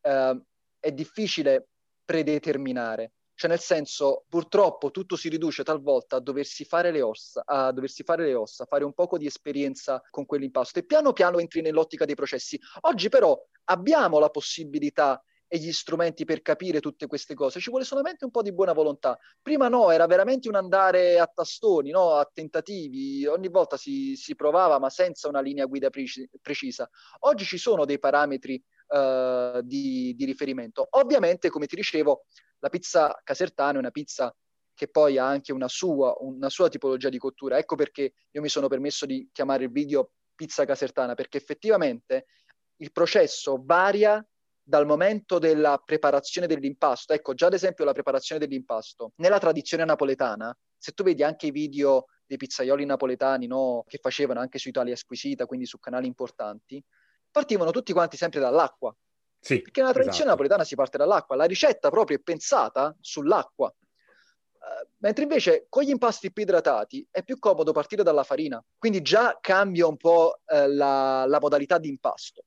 uh, è difficile predeterminare. Cioè, nel senso, purtroppo tutto si riduce talvolta a doversi fare le ossa, a doversi fare le ossa, fare un poco di esperienza con quell'impasto e piano piano entri nell'ottica dei processi. Oggi però abbiamo la possibilità e gli strumenti per capire tutte queste cose, ci vuole solamente un po' di buona volontà. Prima no, era veramente un andare a tastoni, no? a tentativi, ogni volta si, si provava ma senza una linea guida preci- precisa. Oggi ci sono dei parametri uh, di, di riferimento. Ovviamente, come ti dicevo, la pizza casertana è una pizza che poi ha anche una sua, una sua tipologia di cottura. Ecco perché io mi sono permesso di chiamare il video pizza casertana, perché effettivamente il processo varia dal momento della preparazione dell'impasto. Ecco, già ad esempio la preparazione dell'impasto. Nella tradizione napoletana, se tu vedi anche i video dei pizzaioli napoletani no, che facevano anche su Italia Squisita, quindi su canali importanti, partivano tutti quanti sempre dall'acqua. Sì, perché nella tradizione esatto. napoletana si parte dall'acqua. La ricetta proprio è pensata sull'acqua. Uh, mentre invece con gli impasti più idratati è più comodo partire dalla farina. Quindi già cambia un po' uh, la, la modalità di impasto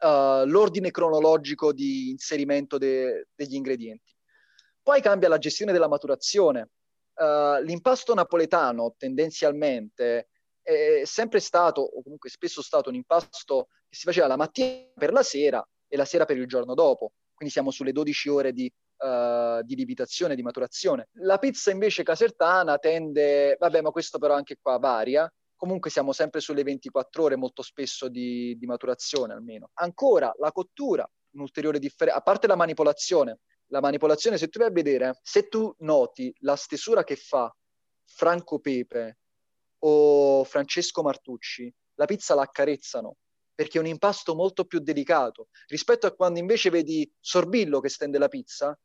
uh, l'ordine cronologico di inserimento de- degli ingredienti. Poi cambia la gestione della maturazione. L'impasto napoletano tendenzialmente è sempre stato, o comunque spesso stato, un impasto che si faceva la mattina per la sera e la sera per il giorno dopo. Quindi siamo sulle 12 ore di, uh, di lievitazione, di maturazione. La pizza invece casertana tende, vabbè, ma questo però anche qua varia, comunque siamo sempre sulle 24 ore molto spesso di, di maturazione almeno. Ancora la cottura, un'ulteriore differenza, a parte la manipolazione, la manipolazione se tu vai a vedere, se tu noti la stesura che fa Franco Pepe o Francesco Martucci, la pizza la accarezzano perché è un impasto molto più delicato rispetto a quando invece vedi Sorbillo che stende la pizza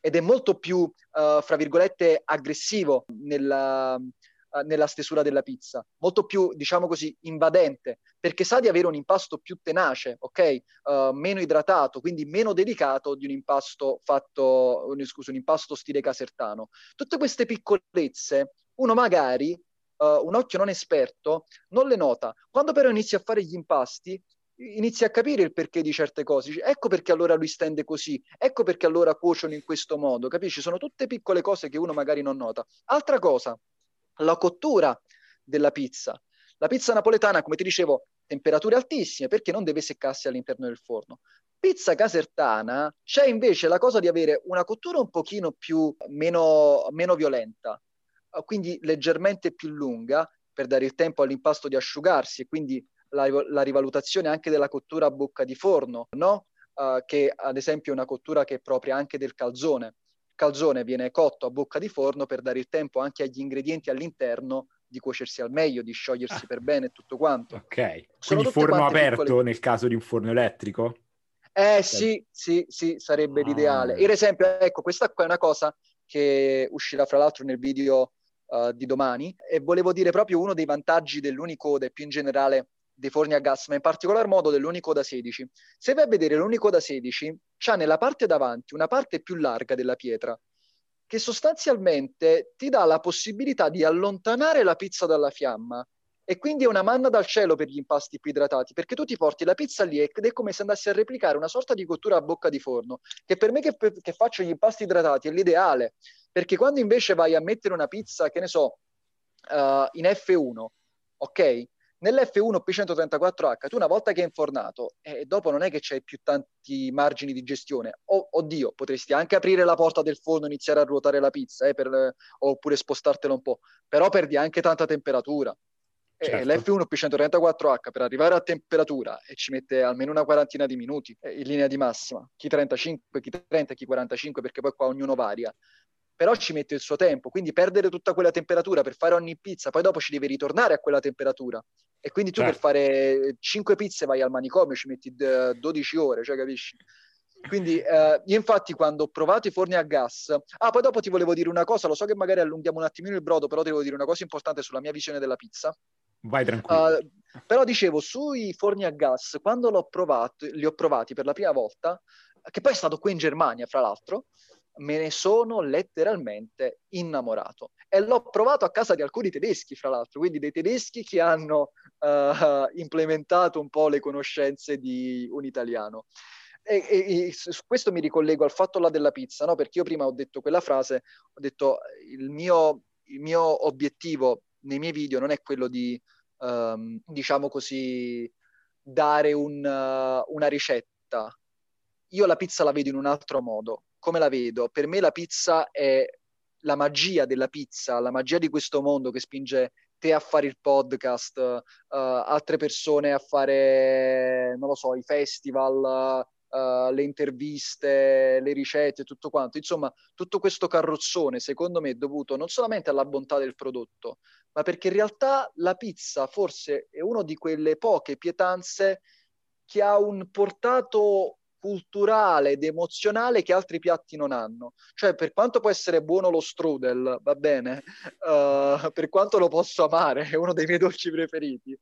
ed è molto più, uh, fra virgolette, aggressivo nella, eh, nella stesura della pizza, molto più, diciamo così, invadente, perché sa di avere un impasto più tenace, ok? Uh, meno idratato, quindi meno delicato di un impasto fatto, uh, scusa, un impasto stile casertano. Tutte queste piccolezze, uno magari, uh, un occhio non esperto, non le nota. Quando però inizi a fare gli impasti, inizi a capire il perché di certe cose. Ecco perché allora lui stende così, ecco perché allora cuociono in questo modo, capisci? Sono tutte piccole cose che uno magari non nota. Altra cosa, la cottura della pizza. La pizza napoletana, come ti dicevo, temperature altissime perché non deve seccarsi all'interno del forno. Pizza casertana c'è invece la cosa di avere una cottura un pochino più meno, meno violenta, quindi leggermente più lunga per dare il tempo all'impasto di asciugarsi e quindi la, la rivalutazione anche della cottura a bocca di forno, no? Uh, che ad esempio è una cottura che è propria anche del calzone. Il calzone viene cotto a bocca di forno per dare il tempo anche agli ingredienti all'interno di cuocersi al meglio, di sciogliersi ah. per bene e tutto quanto. Ok, Sono quindi forno aperto piccole... nel caso di un forno elettrico? Eh sì, sì, sì, sarebbe ah. l'ideale. Per esempio, ecco, questa qua è una cosa che uscirà fra l'altro nel video uh, di domani e volevo dire proprio uno dei vantaggi dell'Unicode e più in generale dei forni a gas, ma in particolar modo dell'Unicoda 16. Se vai a vedere l'Unicoda 16, c'ha nella parte davanti una parte più larga della pietra, che sostanzialmente ti dà la possibilità di allontanare la pizza dalla fiamma e quindi è una manna dal cielo per gli impasti più idratati, perché tu ti porti la pizza lì ed è come se andassi a replicare una sorta di cottura a bocca di forno, che per me che, che faccio gli impasti idratati è l'ideale, perché quando invece vai a mettere una pizza, che ne so, uh, in F1, ok? Nell'F1 P134H, tu una volta che è infornato, e eh, dopo non è che c'hai più tanti margini di gestione. O, oddio, potresti anche aprire la porta del forno e iniziare a ruotare la pizza, eh, per, oppure spostartela un po', però perdi anche tanta temperatura. Certo. l'F1 P134H per arrivare a temperatura e ci mette almeno una quarantina di minuti eh, in linea di massima, chi 35, chi 30, chi 45, perché poi qua ognuno varia però ci mette il suo tempo, quindi perdere tutta quella temperatura per fare ogni pizza, poi dopo ci devi ritornare a quella temperatura. E quindi tu certo. per fare 5 pizze vai al manicomio, ci metti 12 ore, cioè capisci? Quindi eh, io infatti quando ho provato i forni a gas, ah poi dopo ti volevo dire una cosa, lo so che magari allunghiamo un attimino il brodo, però ti devo dire una cosa importante sulla mia visione della pizza. Vai tranquillo. Uh, però dicevo, sui forni a gas, quando l'ho provato, li ho provati per la prima volta, che poi è stato qui in Germania, fra l'altro, me ne sono letteralmente innamorato. E l'ho provato a casa di alcuni tedeschi, fra l'altro, quindi dei tedeschi che hanno uh, implementato un po' le conoscenze di un italiano. E, e, e, su questo mi ricollego al fatto là della pizza, no? perché io prima ho detto quella frase, ho detto il mio, il mio obiettivo nei miei video non è quello di, um, diciamo così, dare un, uh, una ricetta. Io la pizza la vedo in un altro modo come la vedo? Per me la pizza è la magia della pizza, la magia di questo mondo che spinge te a fare il podcast, uh, altre persone a fare, non lo so, i festival, uh, le interviste, le ricette, tutto quanto. Insomma, tutto questo carrozzone, secondo me, è dovuto non solamente alla bontà del prodotto, ma perché in realtà la pizza forse è una di quelle poche pietanze che ha un portato culturale ed emozionale che altri piatti non hanno. Cioè, per quanto può essere buono lo strudel, va bene, uh, per quanto lo posso amare, è uno dei miei dolci preferiti.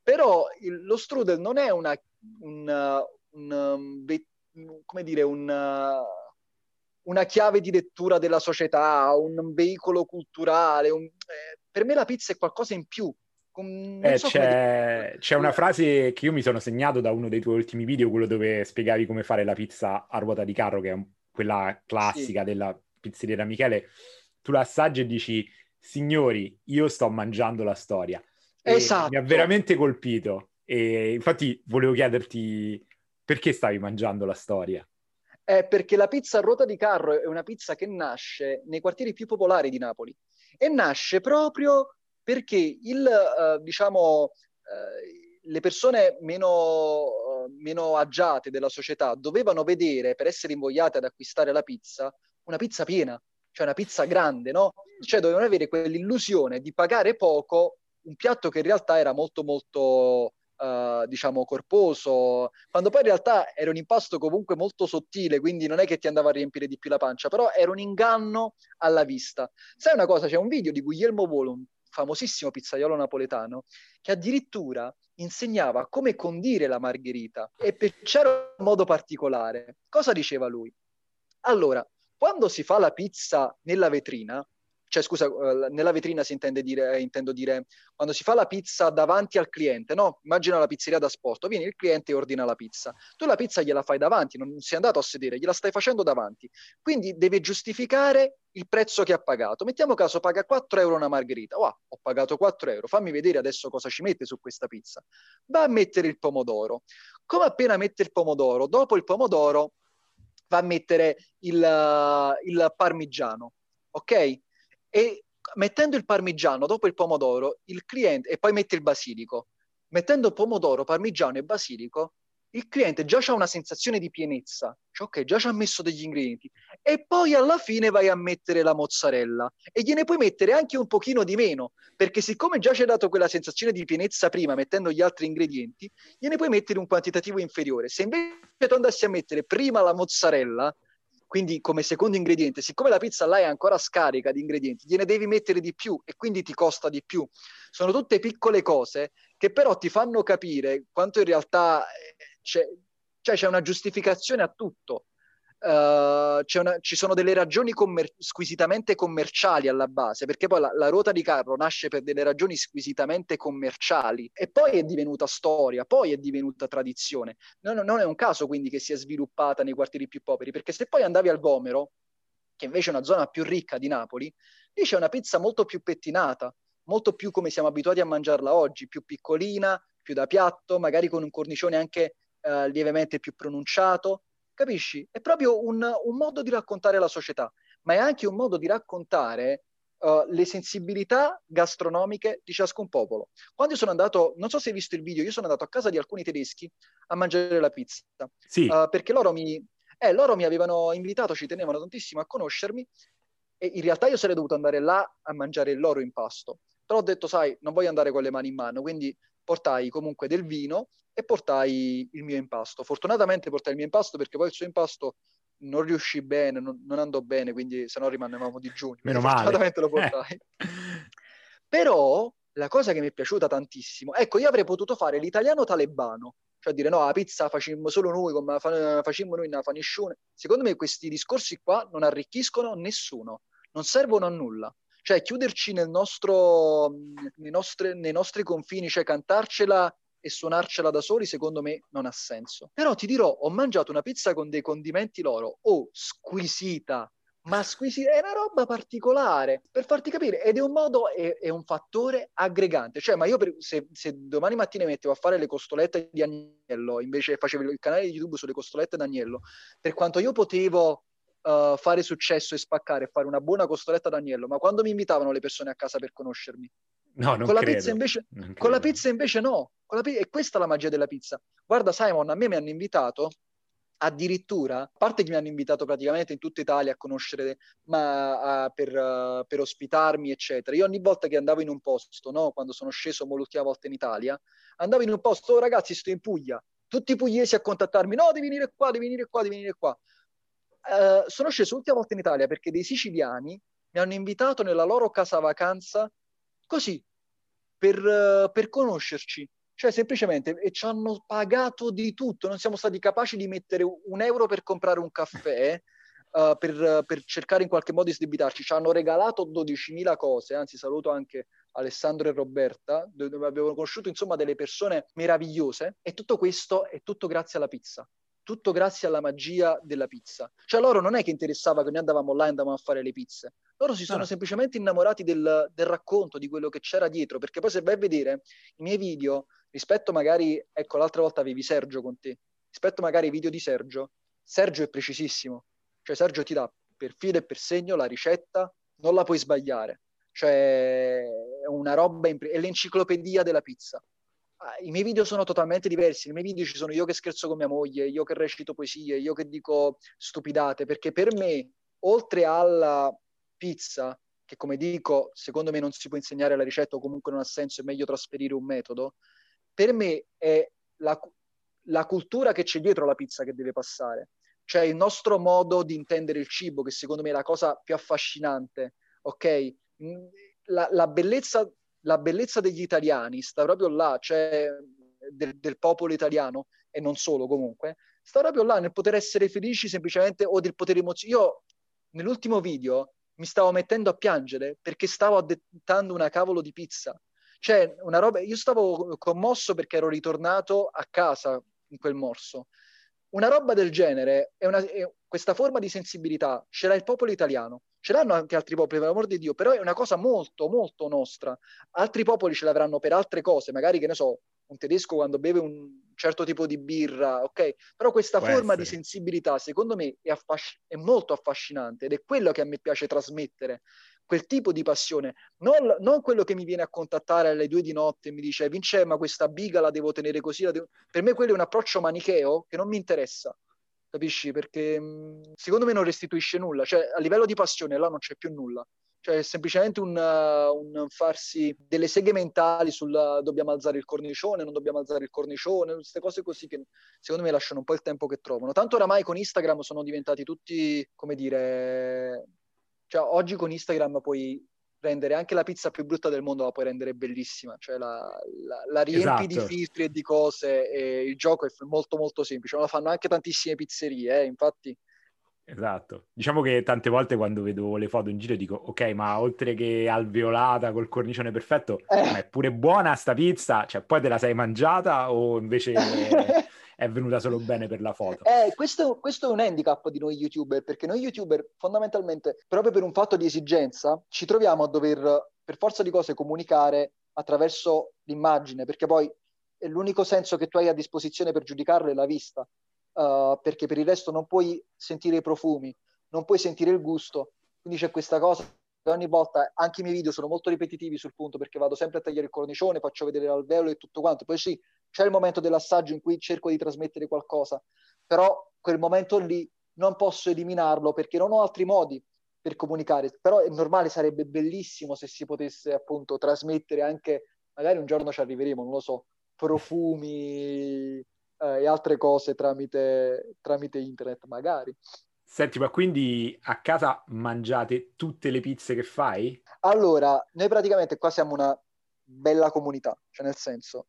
Però il, lo strudel non è una, una, una um, dire, una, chiave di lettura della società, un veicolo culturale. Un, eh, per me la pizza è qualcosa in più eh, so c'è, c'è, una frase che io mi sono segnato da uno dei tuoi ultimi video, quello dove spiegavi come fare la pizza a ruota di carro, che è quella classica sì. della pizzeria Michele. Tu la assaggi e dici, signori, io sto mangiando la storia. Esatto. Mi ha veramente colpito. E infatti volevo chiederti perché stavi mangiando la storia. È perché la pizza a ruota di carro è una pizza che nasce nei quartieri più popolari di Napoli e nasce proprio perché il, uh, diciamo, uh, le persone meno, uh, meno agiate della società dovevano vedere, per essere invogliate ad acquistare la pizza, una pizza piena, cioè una pizza grande, no? Cioè dovevano avere quell'illusione di pagare poco un piatto che in realtà era molto molto Uh, diciamo corposo, quando poi in realtà era un impasto comunque molto sottile, quindi non è che ti andava a riempire di più la pancia, però era un inganno alla vista. Sai una cosa, c'è un video di Guglielmo Volo, un famosissimo pizzaiolo napoletano, che addirittura insegnava come condire la margherita e c'era un modo particolare. Cosa diceva lui? Allora, quando si fa la pizza nella vetrina, cioè scusa, eh, nella vetrina si intende dire, intendo dire, quando si fa la pizza davanti al cliente, no? Immagina la pizzeria da sport, viene il cliente e ordina la pizza. Tu la pizza gliela fai davanti, non sei andato a sedere, gliela stai facendo davanti. Quindi deve giustificare il prezzo che ha pagato. Mettiamo caso paga 4 euro una margherita. Wow, ho pagato 4 euro, fammi vedere adesso cosa ci mette su questa pizza. Va a mettere il pomodoro. Come appena mette il pomodoro, dopo il pomodoro va a mettere il, il parmigiano, ok? E mettendo il parmigiano dopo il pomodoro, il cliente, e poi mette il basilico, mettendo pomodoro, parmigiano e basilico, il cliente già ha una sensazione di pienezza, cioè ok, già ci ha messo degli ingredienti, e poi alla fine vai a mettere la mozzarella. E gliene puoi mettere anche un pochino di meno, perché siccome già ci hai dato quella sensazione di pienezza prima mettendo gli altri ingredienti, gliene puoi mettere un quantitativo inferiore. Se invece tu andassi a mettere prima la mozzarella, quindi come secondo ingrediente, siccome la pizza là è ancora scarica di ingredienti, gliene devi mettere di più e quindi ti costa di più. Sono tutte piccole cose che però ti fanno capire quanto in realtà eh, c'è, cioè c'è una giustificazione a tutto. Uh, una, ci sono delle ragioni commer- squisitamente commerciali alla base, perché poi la, la, ruota di carro nasce per delle ragioni squisitamente commerciali e poi è divenuta storia, poi è divenuta tradizione. Non, non è un caso quindi che sia sviluppata nei quartieri più poveri, perché se poi andavi al Vomero, che invece è una zona più ricca di Napoli, lì c'è una pizza molto più pettinata, molto più come siamo abituati a mangiarla oggi, più piccolina, più da piatto, magari con un cornicione anche uh, lievemente più pronunciato Capisci? È proprio un, un modo di raccontare la società, ma è anche un modo di raccontare Uh, le sensibilità gastronomiche di ciascun popolo. Quando io sono andato, non so se hai visto il video, io sono andato a casa di alcuni tedeschi a mangiare la pizza. Sì. Uh, perché loro mi, eh, loro mi avevano invitato, ci tenevano tantissimo a conoscermi e in realtà io sarei dovuto andare là a mangiare il loro impasto. Però ho detto, sai, non voglio andare con le mani in mano, quindi portai comunque del vino e portai il mio impasto. Fortunatamente portai il mio impasto perché poi il suo impasto non riuscì bene, non, non andò bene, quindi se no rimanevamo digiuni. Meno male. Fortunatamente lo portai. Però la cosa che mi è piaciuta tantissimo, ecco, io avrei potuto fare l'italiano talebano, cioè dire no, la pizza facciamo solo noi, come facciamo noi nella faniscione. Secondo me questi discorsi qua non arricchiscono nessuno, non servono a nulla. Cioè chiuderci nel nostro, nei, nostri, nei nostri confini, cioè cantarcela e suonarcela da soli, secondo me non ha senso. Però ti dirò, ho mangiato una pizza con dei condimenti loro, oh, squisita, ma squisita, è una roba particolare, per farti capire, ed è un modo, è, è un fattore aggregante. Cioè, ma io per, se, se, domani mattina mettevo a fare le costolette di agnello, invece facevo il canale di YouTube sulle costolette d'agnello, per quanto io potevo uh, fare successo e spaccare fare una buona costoletta d'agnello, ma quando mi invitavano le persone a casa per conoscermi, No, non con, la credo. pizza invece, con la pizza invece no. Pi- e questa è la magia della pizza. Guarda, Simon, a me mi hanno invitato addirittura, a parte che mi hanno invitato praticamente in tutta Italia a conoscere, ma uh, per, uh, per, ospitarmi, eccetera. Io ogni volta che andavo in un posto, no? quando sono sceso l'ultima volta in Italia, andavo in un posto, oh, ragazzi, sto in Puglia, tutti i pugliesi a contattarmi, no, devi venire qua, devi venire qua, devi venire qua. Uh, sono sceso l'ultima volta in Italia perché dei siciliani mi hanno invitato nella loro casa vacanza così, per, per conoscerci. Cioè, semplicemente, e ci hanno pagato di tutto, non siamo stati capaci di mettere un euro per comprare un caffè, uh, per, per, cercare in qualche modo di sdebitarci. Ci hanno regalato 12.000 cose, anzi saluto anche Alessandro e Roberta, dove abbiamo conosciuto insomma delle persone meravigliose e tutto questo è tutto grazie alla pizza tutto grazie alla magia della pizza. Cioè loro non è che interessava che noi andavamo là e andavamo a fare le pizze, loro si sono ah. semplicemente innamorati del, del, racconto, di quello che c'era dietro, perché poi se vai a vedere i miei video, rispetto magari, ecco l'altra volta avevi Sergio con te, rispetto magari ai video di Sergio, Sergio è precisissimo, cioè Sergio ti dà per filo e per segno la ricetta, non la puoi sbagliare, cioè è una roba, imp- è l'enciclopedia della pizza i miei video sono totalmente diversi. Nei miei video ci sono io che scherzo con mia moglie, io che recito poesie, io che dico stupidate, perché per me, oltre alla pizza, che come dico, secondo me non si può insegnare la ricetta o comunque non ha senso, è meglio trasferire un metodo, per me è la, la cultura che c'è dietro la pizza che deve passare. Cioè il nostro modo di intendere il cibo, che secondo me è la cosa più affascinante, ok? La, la bellezza la bellezza degli italiani sta proprio là, cioè del, del, popolo italiano, e non solo comunque, sta proprio là nel poter essere felici semplicemente o del potere emozionale. Io nell'ultimo video mi stavo mettendo a piangere perché stavo addettando una cavolo di pizza. Cioè, una roba, io stavo commosso perché ero ritornato a casa in quel morso. Una roba del genere, è una, è questa forma di sensibilità, ce l'ha il popolo italiano, ce l'hanno anche altri popoli, per l'amor di Dio, però è una cosa molto, molto nostra. Altri popoli ce l'avranno per altre cose, magari, che ne so, un tedesco quando beve un certo tipo di birra, ok? Però questa Può forma essere. di sensibilità, secondo me, è, affasc- è, molto affascinante ed è quello che a me piace trasmettere, quel tipo di passione, non, non, quello che mi viene a contattare alle due di notte e mi dice Vince, ma questa biga la devo tenere così, devo... per me quello è un approccio manicheo che non mi interessa capisci? Perché secondo me non restituisce nulla, cioè a livello di passione là non c'è più nulla. Cioè è semplicemente un, uh, un farsi delle seghe mentali sul uh, dobbiamo alzare il cornicione, non dobbiamo alzare il cornicione, queste cose così che secondo me lasciano un po' il tempo che trovano. Tanto oramai con Instagram sono diventati tutti, come dire, cioè oggi con Instagram puoi rendere anche la pizza più brutta del mondo la puoi rendere bellissima, cioè la, la, la riempi esatto. di filtri e di cose e il gioco è molto molto semplice, lo fanno anche tantissime pizzerie, eh, infatti. Esatto, diciamo che tante volte quando vedo le foto in giro dico ok ma oltre che alveolata col cornicione perfetto eh. è pure buona sta pizza, cioè poi te la sei mangiata o invece è venuta solo bene per la foto. Eh, questo, questo, è un handicap di noi youtuber, perché noi youtuber fondamentalmente, proprio per un fatto di esigenza, ci troviamo a dover per forza di cose comunicare attraverso l'immagine, perché poi l'unico senso che tu hai a disposizione per giudicarlo è la vista, uh, perché per il resto non puoi sentire i profumi, non puoi sentire il gusto, quindi c'è questa cosa ogni volta anche i miei video sono molto ripetitivi sul punto perché vado sempre a tagliare il cornicione, faccio vedere l'alveolo e tutto quanto. Poi sì, c'è il momento dell'assaggio in cui cerco di trasmettere qualcosa, però quel momento lì non posso eliminarlo perché non ho altri modi per comunicare. Però è normale, sarebbe bellissimo se si potesse appunto trasmettere anche, magari un giorno ci arriveremo, non lo so, profumi eh, e altre cose tramite, tramite internet, magari. Senti, ma quindi a casa mangiate tutte le pizze che fai? Allora, noi praticamente qua siamo una bella comunità, cioè nel senso,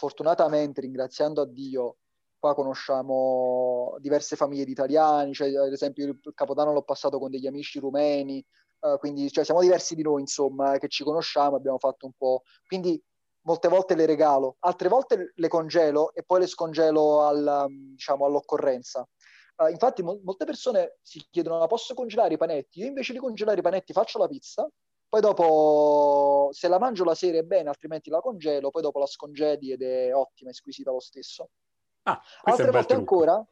fortunatamente, ringraziando a Dio, qua conosciamo diverse famiglie di italiani, cioè, ad esempio il Capodanno l'ho passato con degli amici rumeni, uh, quindi cioè, siamo diversi di noi, insomma, che ci conosciamo, abbiamo fatto un po'... Quindi molte volte le regalo, altre volte le congelo e poi le scongelo al, diciamo, all'occorrenza. Uh, infatti mo- molte persone si chiedono ma posso congelare i panetti? Io invece di congelare i panetti faccio la pizza, poi dopo se la mangio la sera è bene, altrimenti la congelo, poi dopo la scongeli ed è ottima, è squisita lo stesso. Ah, altre volte ancora,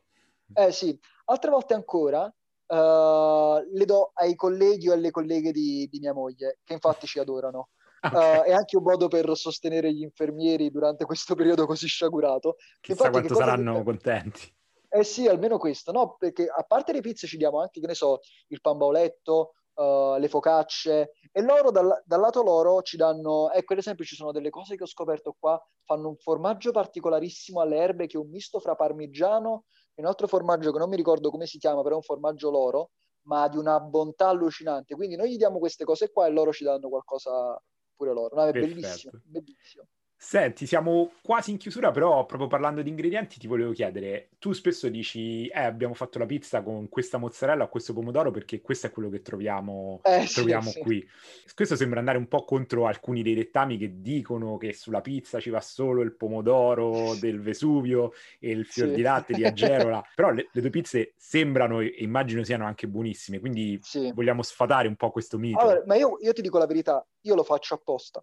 eh sì, altre volte ancora uh, le do ai colleghi o alle colleghe di, di mia moglie, che infatti ci adorano. Okay. Uh, è anche un modo per sostenere gli infermieri durante questo periodo così sciagurato. Chissà infatti, quanto saranno che... contenti. Eh sì, almeno questo, no? Perché a parte le pizze ci diamo anche, che ne so, il pan bauletto, uh, le focacce, e loro dal, dal, lato loro ci danno, ecco ad esempio ci sono delle cose che ho scoperto qua, fanno un formaggio particolarissimo alle erbe che è un misto fra parmigiano e un altro formaggio che non mi ricordo come si chiama, però è un formaggio loro, ma di una bontà allucinante. Quindi noi gli diamo queste cose qua e loro ci danno qualcosa pure loro. No, è bellissimo, bellissimo. Senti, siamo quasi in chiusura, però proprio parlando di ingredienti ti volevo chiedere, tu spesso dici, eh, abbiamo fatto la pizza con questa mozzarella o questo pomodoro perché questo è quello che troviamo, eh, troviamo sì, qui. Sì. Questo sembra andare un po' contro alcuni dei dettami che dicono che sulla pizza ci va solo il pomodoro del Vesuvio e il fior sì. di latte di Agerola, però le, le, due pizze sembrano e immagino siano anche buonissime, quindi vogliamo sfatare un po' questo mito. Allora, ma io, io ti dico la verità, io lo faccio apposta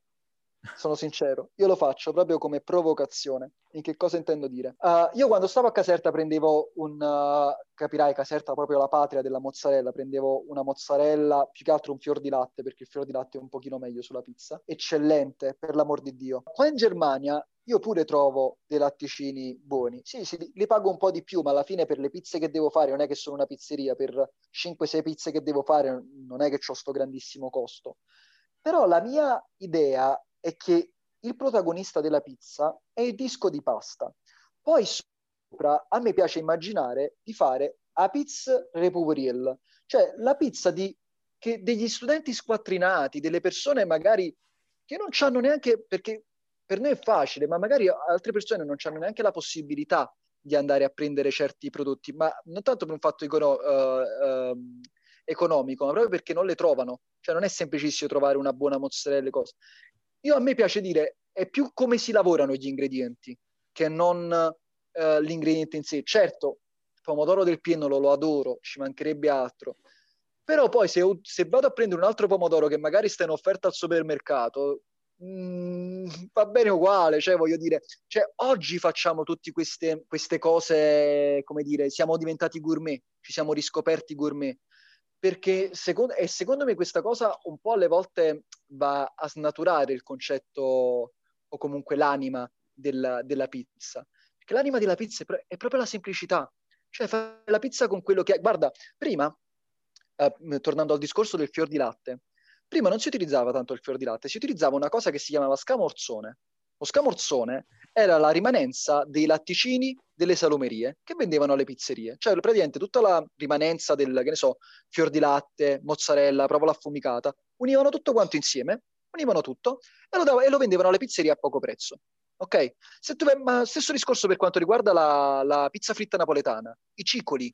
sono sincero, io lo faccio proprio come provocazione. In che cosa intendo dire? Uh, io quando stavo a Caserta prendevo un, uh, capirai, Caserta proprio la patria della mozzarella, prendevo una mozzarella, più che altro un fior di latte, perché il fior di latte è un pochino meglio sulla pizza, eccellente, per l'amor di Dio. Qua in Germania io pure trovo dei latticini buoni. Sì, sì, li pago un po' di più, ma alla fine per le pizze che devo fare non è che sono una pizzeria, per 5-6 pizze che devo fare non è che ho sto grandissimo costo. Però la mia idea è che il protagonista della pizza è il disco di pasta. Poi sopra a me piace immaginare di fare a pizza repouriel, cioè la pizza di, che, degli studenti squattrinati, delle persone magari che non hanno neanche, perché per noi è facile, ma magari altre persone non hanno neanche la possibilità di andare a prendere certi prodotti, ma non tanto per un fatto econo- uh, uh, economico, ma proprio perché non le trovano. Cioè non è semplicissimo trovare una buona mozzarella e cose. Io a me piace dire, è più come si lavorano gli ingredienti, che non uh, l'ingrediente in sé. Certo, il pomodoro del pieno lo adoro, ci mancherebbe altro. Però poi se, se, vado a prendere un altro pomodoro che magari sta in offerta al supermercato, Mm, va bene uguale, cioè voglio dire, cioè, oggi facciamo tutte queste, queste cose, come dire, siamo diventati gourmet, ci siamo riscoperti gourmet, perché secondo, e secondo me questa cosa un po' alle volte va a snaturare il concetto o comunque l'anima della, della pizza, perché l'anima della pizza è, è proprio la semplicità, cioè fare la pizza con quello che hai. Guarda, prima, eh, tornando al discorso del fior di latte, Prima non si utilizzava tanto il fior di latte, si utilizzava una cosa che si chiamava scamorzone. Lo scamorzone era la rimanenza dei latticini delle salumerie che vendevano alle pizzerie. Cioè, praticamente tutta la rimanenza del, che ne so, fior di latte, mozzarella, provola affumicata, univano tutto quanto insieme, univano tutto e lo, dav- e lo vendevano alle pizzerie a poco prezzo. Ok? Tu, stesso discorso per quanto riguarda la, la pizza fritta napoletana, i cicoli,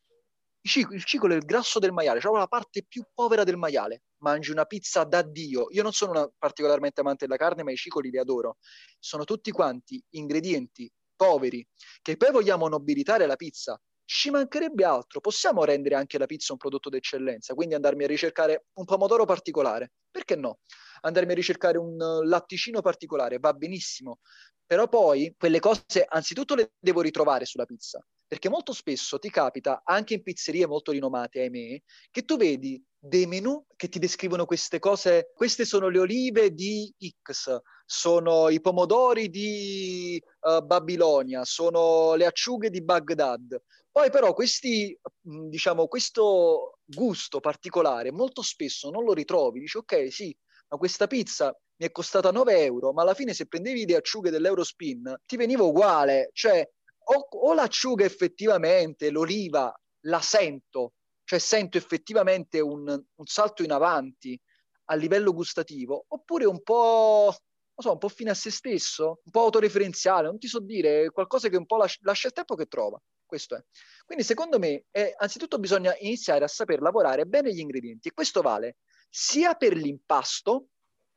il cicolo è il grasso del maiale, cioè la parte più povera del maiale. Mangi una pizza da Dio. Io non sono particolarmente amante della carne, ma i cicoli li adoro. Sono tutti quanti ingredienti poveri che poi vogliamo nobilitare la pizza. Ci mancherebbe altro. Possiamo rendere anche la pizza un prodotto d'eccellenza, quindi andarmi a ricercare un pomodoro particolare. Perché no? Andarmi a ricercare un latticino particolare, va benissimo. Però poi quelle cose anzitutto le devo ritrovare sulla pizza perché molto spesso ti capita, anche in pizzerie molto rinomate, ahimè, che tu vedi dei menù che ti descrivono queste cose, queste sono le olive di X, sono i pomodori di uh, Babilonia, sono le acciughe di Baghdad. Poi però questi, diciamo, questo gusto particolare molto spesso non lo ritrovi, dici ok sì, ma questa pizza mi è costata 9 euro, ma alla fine se prendevi le acciughe dell'Eurospin ti veniva uguale, cioè o, o l'acciuga effettivamente, l'oliva, la sento, cioè sento effettivamente un, un, salto in avanti a livello gustativo, oppure un po', so, un po' fine a se stesso, un po' autoreferenziale, non ti so dire, qualcosa che un po' lascia, lascia il tempo che trova. Questo è. Quindi secondo me, è, anzitutto bisogna iniziare a saper lavorare bene gli ingredienti e questo vale sia per l'impasto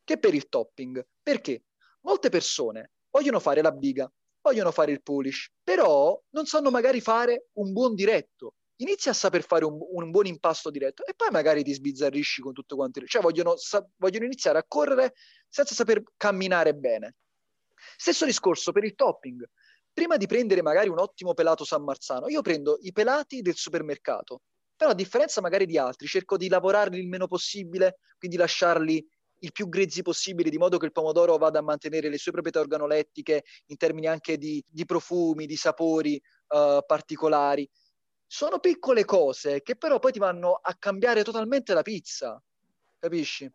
che per il topping. Perché? Molte persone vogliono fare la biga, vogliono fare il polish, però non sanno magari fare un buon diretto. Inizia a saper fare un, un buon impasto diretto e poi magari ti sbizzarrisci con tutto quanto. Cioè vogliono, sa, vogliono iniziare a correre senza saper camminare bene. Stesso discorso per il topping. Prima di prendere magari un ottimo pelato San Marzano, io prendo i pelati del supermercato, però a differenza magari di altri, cerco di lavorarli il meno possibile, quindi lasciarli il più grezzi possibile, di modo che il pomodoro vada a mantenere le sue proprietà organolettiche in termini anche di, di profumi, di sapori uh, particolari. Sono piccole cose che però poi ti vanno a cambiare totalmente la pizza, capisci?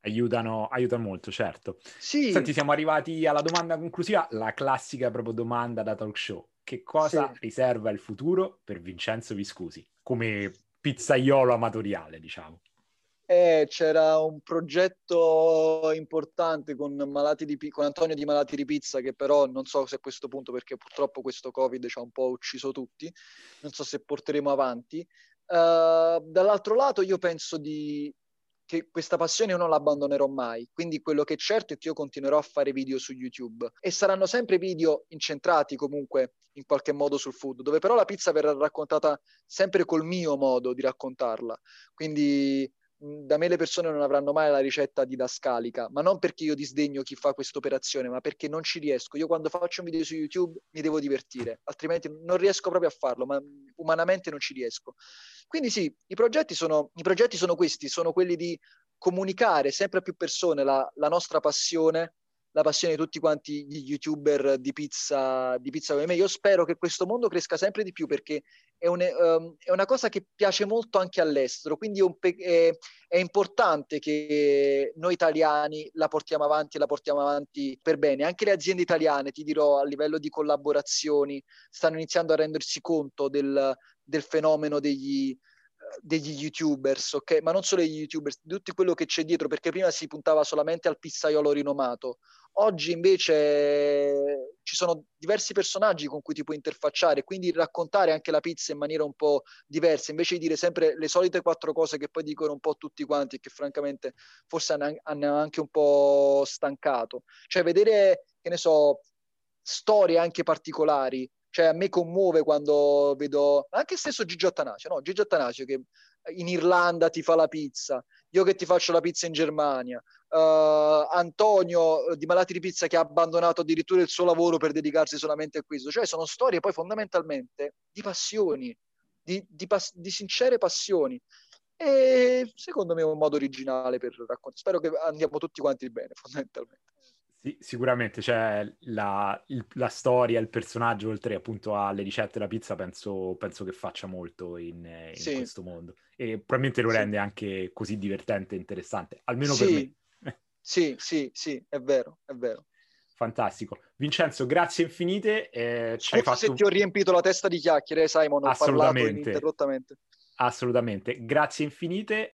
Aiutano, aiutano molto, certo. Sì. Senti, siamo arrivati alla domanda conclusiva, la classica proprio domanda da talk show. Che cosa sì. riserva il futuro per Vincenzo Viscusi come pizzaiolo amatoriale, diciamo? Eh, c'era un progetto importante con, di, con, Antonio di Malati di Pizza, che però non so se a questo punto, perché purtroppo questo Covid ci ha un po' ucciso tutti, non so se porteremo avanti. Uh, dall'altro lato, io penso di, che questa passione io non l'abbandonerò mai, quindi quello che è certo è che io continuerò a fare video su YouTube e saranno sempre video incentrati comunque in qualche modo sul food, dove però la pizza verrà raccontata sempre col mio modo di raccontarla. Quindi da me le persone non avranno mai la ricetta didascalica, ma non perché io disdegno chi fa questa operazione, ma perché non ci riesco. Io quando faccio un video su YouTube mi devo divertire, altrimenti non riesco proprio a farlo, ma umanamente non ci riesco. Quindi sì, i progetti sono, i progetti sono questi, sono quelli di comunicare sempre a più persone la, la nostra passione la passione di tutti quanti gli youtuber di pizza, di pizza come me. Io spero che questo mondo cresca sempre di più perché è, un, um, è una cosa che piace molto anche all'estero, quindi è, è, è, importante che noi italiani la portiamo avanti e la portiamo avanti per bene. Anche le aziende italiane, ti dirò, a livello di collaborazioni, stanno iniziando a rendersi conto del, del fenomeno degli, degli youtubers, ok? Ma non solo degli youtubers, di tutto quello che c'è dietro, perché prima si puntava solamente al pizzaiolo rinomato. Oggi invece ci sono diversi personaggi con cui ti puoi interfacciare, quindi raccontare anche la pizza in maniera un po' diversa, invece di dire sempre le solite quattro cose che poi dicono un po' tutti quanti e che francamente forse hanno anche un po' stancato. Cioè vedere, che ne so, storie anche particolari, cioè a me commuove quando vedo anche stesso Gigi Attanasio, no? Gigi Attanasio che in Irlanda ti fa la pizza, io che ti faccio la pizza in Germania, uh, Antonio di Malati di Pizza che ha abbandonato addirittura il suo lavoro per dedicarsi solamente a questo, cioè sono storie poi fondamentalmente di passioni, di, di, pas- di sincere passioni. E secondo me è un modo originale per raccontare. Spero che andiamo tutti quanti bene, fondamentalmente. Sì, sicuramente, cioè la, la, storia, il personaggio, oltre appunto alle ricette della pizza, penso, penso che faccia molto in, in sì. questo mondo. E probabilmente lo rende sì. anche così divertente e interessante, almeno sì. per me. sì, sì, sì, è vero, è vero. Fantastico. Vincenzo, grazie infinite. Eh, Scusa fatto... se ti ho riempito la testa di chiacchiere, Simon, ho ininterrottamente. Assolutamente. Grazie infinite